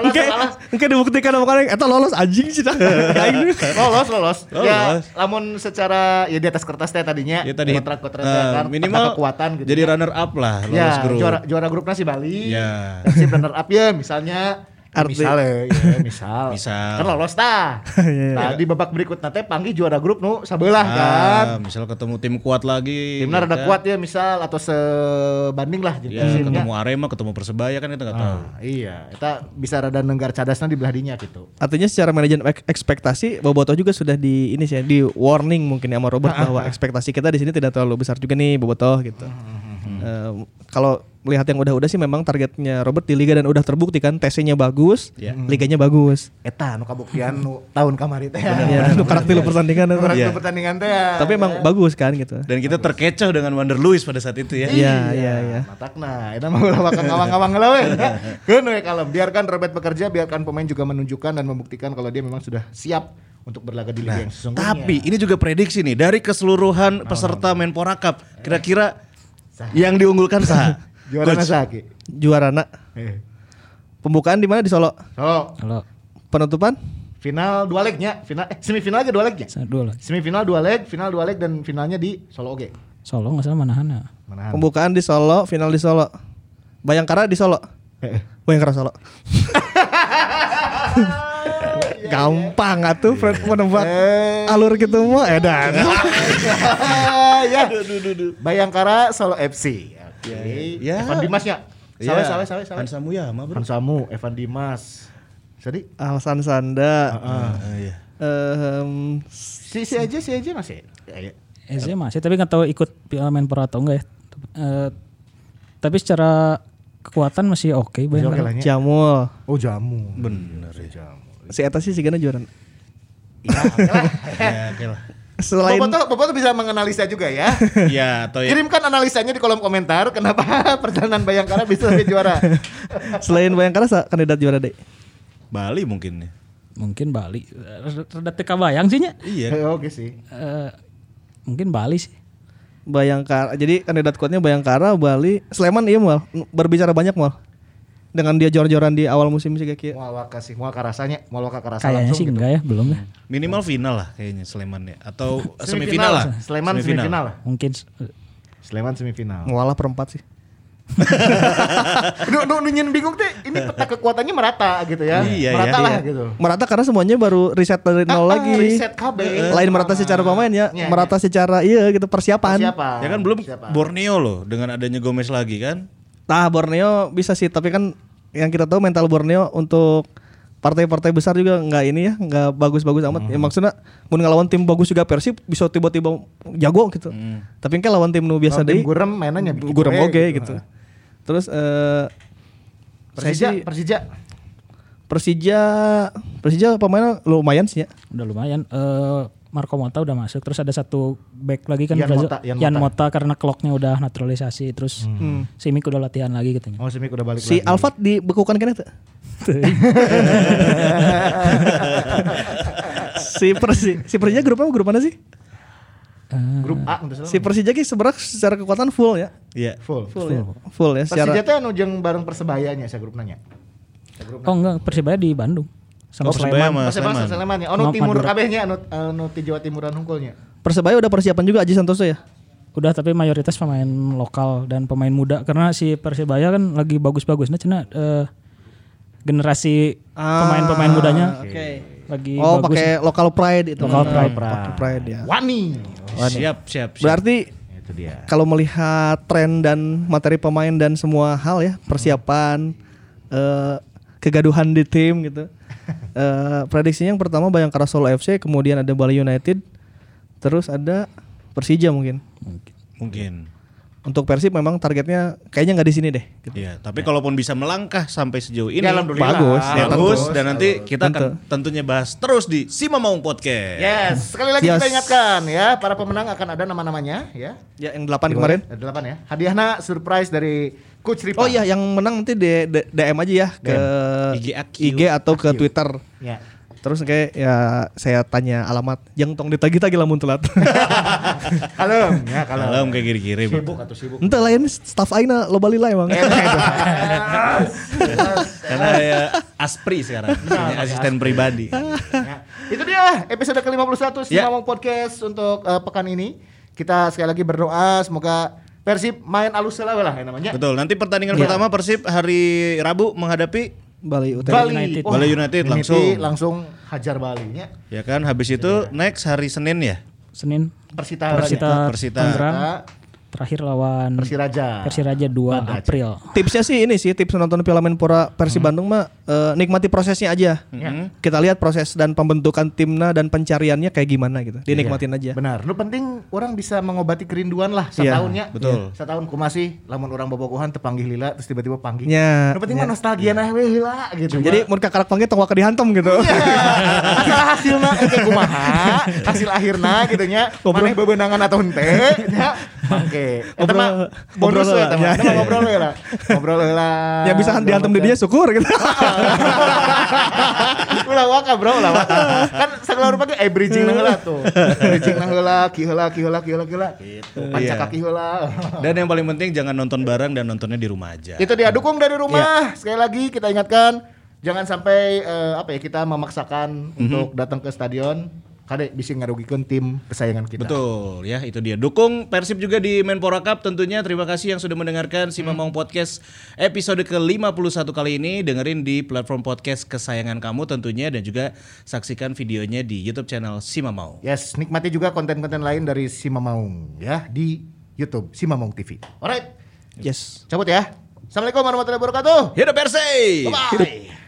Oke, oke dibuktikan sama kalian. Eta lolos anjing sih lolos lolos. Ya, Lolos. lamun secara ya di atas kertas teh tadinya ya tadi kontrak-kontrak eh, teh kan minimal kekuatan gitu. jadi runner up lah lolos ya, grup. juara juara grupnya si Bali. Ya. Persib runner up ya misalnya Arti- misalnya ya, misal. Misal. Kan lolos tah. Iya, Nah, di babak berikutnya teh panggil juara grup nu sabelah kan. Ah, misal ketemu tim kuat lagi. Timnya ya rada kan? kuat ya misal atau sebanding lah gitu. Ya, Persibnya. ketemu Arema, ketemu Persebaya kan kita nggak tahu. Ah, iya, kita bisa rada nenggar cadasna di belah dinya gitu. Artinya secara manajemen ek- ekspektasi Boboto juga sudah di ini sih di warning mungkin ya sama Robert bahwa ekspektasi kita di sini tidak terlalu besar juga nih Boboto gitu. Eh, kalau melihat yang udah-udah sih memang targetnya Robert di liga dan udah terbukti kan TC-nya bagus, Ya. liganya bagus. Eta nu kabuktian nu tahun kamari teh. Ya, itu karakter pertandingan itu. Orang Iya. pertandingan teh. ya. Tapi emang bagus kan gitu. Dan kita terkecoh dengan Wander Luis pada saat itu ya. Iya, iya, iya. Matakna, eta mah ulah bakal ngawang-ngawang we. Keun we kalem. Biarkan Robert bekerja, biarkan pemain juga menunjukkan dan membuktikan kalau dia memang sudah siap untuk berlaga di liga yang sesungguhnya. Tapi ini juga prediksi nih dari keseluruhan peserta Menpora Cup. Kira-kira yang diunggulkan sah. juara Nasaki. Juarana Eh. pembukaan di mana di Solo? So, Kalau Penutupan? final dua legnya, final eh, semifinal aja dua legnya. dua lagi. Semifinal dua leg, final dua leg dan finalnya di Solo oge. Solo nggak salah Manahana. Manahan. Pembukaan di Solo, final di Solo. Bayangkara di Solo. Eh, Bayangkara Solo. Gampang atuh Fred menebak alur gitu mah edan. Ya. Bayangkara Solo FC. Oke. Ya. Evan Dimasnya. Salah, salah, salah, salah. Hansa Muyama, Bro. Hansamu, Evan Dimas. Tadi Alsan Sanda. Ah, iya. Ehm, si si aja si aja masih. Ya, ya. Eze masih tapi nggak tahu ikut Piala Menpora atau enggak ya. Eh, tapi secara kekuatan masih oke lah nya. Jamul. Oh jamu. Bener ya. Jamu. Si Eta sih sigana juara. Iya, oke lah. Ya, oke lah. Selain Boboto, Boboto bisa menganalisa juga ya. Ya, atau ya. Kirimkan analisanya di kolom komentar kenapa perjalanan Bayangkara bisa lebih juara. selain Bayangkara kandidat juara deh. Bali mungkin ya. Mungkin Bali. Rada teka bayang sih nya. Iya. Eh, Oke sih. Eh, mungkin Bali sih. Bayangkara. Jadi kandidat kuatnya Bayangkara, Bali, Sleman iya mal berbicara banyak mal. Dengan dia jor-joran di awal musim sih kayak Mual waka sih, mual karasanya, mual waka karasa Kayaknya langsung sih gitu. enggak ya, belum ya. Minimal final lah kayaknya Sleman ya atau semifinal lah. Sleman semifinal. lah. Mungkin Sleman semifinal. Ngalah perempat sih. Nu nu nu nyen bingung teh, ini peta kekuatannya merata gitu ya. Iya, merata iya. lah Iya. gitu. Merata karena semuanya baru riset dari nol Ah, lagi. riset KB. Lain merata secara pemain ya, Iya, merata secara iya gitu persiapan. Siapa? Ya kan belum Siapa? Borneo loh dengan adanya Gomez lagi kan. Nah Borneo bisa sih, tapi kan yang kita tahu mental Borneo untuk partai-partai besar juga nggak ini ya, nggak bagus-bagus amat. Ya maksudnya mau ngelawan tim bagus juga Persib bisa tiba-tiba jago gitu. Tapi kan lawan tim nu biasa Lawan tim deh. Gurem mainannya Gurem we, oke gitu. Terus eh saya Persija, sih Persija. Persija Persija pemainnya lumayan sih ya. udah lumayan. Eh Marco Mota udah masuk, terus ada satu back lagi kan Yan Brazil. Mota, Yan Yan Mota. Mota karena clocknya udah naturalisasi, terus Simic udah latihan lagi katanya. Oh, Simic udah balik Si lagi. Alfat dibekukan kan itu? si Persi si Persija grup apa grup mana sih? grup A untuk Si Persija ki sebenarnya secara kekuatan full ya. Iya. full. Full, ya. Full ya Persija secara teh anu jeung bareng Persebayanya saya grup nanya. Oh enggak, Persibaya di Bandung. Sama Oh, Persebaya Sleman. sama Persebaya Sleman. Sleman ya. Anu timur kabehnya anu anu ti Jawa Timuran hungkulnya. Persebaya udah persiapan juga Aji Santoso ya. Udah tapi mayoritas pemain lokal dan pemain muda karena si Persibaya kan lagi bagus-bagusnya cina eh, generasi pemain-pemain mudanya Oke. lagi Oh, bagus. pakai local pride itu. Local pride. Local pride ya. Wani. Siap, siap, siap. Berarti Itu dia. kalau melihat tren dan materi pemain dan semua hal ya, persiapan eh, kegaduhan di tim gitu. Eh, prediksinya yang pertama Bayangkara Solo FC, kemudian ada Bali United, terus ada Persija mungkin. Mungkin. Untuk Persib memang targetnya kayaknya nggak di sini deh. Iya, tapi kalaupun bisa melangkah sampai sejauh ini Ya, alhamdulillah. bagus. bagus Ya, bagus tentu. dan nanti kita Tentu. akan tentunya bahas terus di Sima Maung Podcast. Yes, sekali lagi Yes. kita ingatkan ya, para pemenang akan ada nama-namanya ya. Ya yang delapan kemarin. Ada delapan ya. Hadiahnya surprise dari Coach Ripa. Oh iya, yang menang nanti di, di- DM aja ya ke IG AQ. IG atau ke Twitter. Ya. Terus kayak ya saya tanya alamat yang tong ditagi-tagi lamun telat. Kalem, ya kalem. Kalau kayak kiri-kiri. Sibuk atau sibuk. Entah lain staff aina lo bali lah emang. Karena ya Aspri sekarang, punya asisten pribadi. Ya. Itu dia episode ke-51 Ya. Simamong Podcast untuk eh, pekan ini. Kita sekali lagi berdoa semoga Persib main alus selawe lah ya namanya. Betul. Nanti pertandingan Iya. pertama Persib hari Rabu menghadapi Bali UTM. Bali United. Wah, Bali United langsung. langsung hajar Bali nya. ya kan. Habis itu next hari Senin ya. Senin Persita Persita, Persita. Tangerang Persita, terakhir lawan Persiraja. Persiraja 2 April. Tipsnya sih ini sih tips nonton Piala Menpora Persib Bandung mah eh, nikmati prosesnya aja. Ya. Kita lihat proses dan pembentukan timna dan pencariannya kayak gimana gitu. Dinikmatin aja. Benar. Nu penting orang bisa mengobati kerinduan lah Iya, setahunnya. betul. Setahun kumasih lamun orang bobogohan tepanggih lila terus tiba-tiba panggil. Ya, Nu penting mah nostalgia nah we heula gitu. Jadi mun kakarak panggil tong dihantam gitu. hasil hasilna oke kumaha hasil akhirna gitu nya maneh bebenangan atau henteu nya mangke eta mah Ngobrol bonus we lah. eta mah. Ya, mah ya, ngobrol we lah. Ngobrol we lah. Ya bisa dihantam di dia syukur gitu. ulah waka bro ulah waka. Kan sagala rupa ge eh bridging na heula tuh. Bridging na heula ki heula ki heula ki heula ki heula. Gitu. Panca Iya. kaki heula. Dan yang paling penting jangan nonton bareng dan nontonnya di rumah aja. itu dia dukung dari rumah. Sekali lagi kita ingatkan jangan sampai eh, apa ya kita memaksakan untuk datang ke stadion kade bisa ngarugikeun tim kesayangan kita Betul ya itu dia dukung Persib juga di Menpora Cup tentunya terima kasih yang sudah mendengarkan Si Mamong Podcast episode ke-51 kali ini dengerin di platform podcast kesayangan kamu tentunya dan juga saksikan videonya di YouTube channel Si Mamau. Yes, nikmati juga konten-konten lain dari Si Mamaung ya di YouTube Si Mamaung TV. Alright, Yes. cabut ya. Assalamualaikum warahmatullahi wabarakatuh. Hidup Persib. Bye.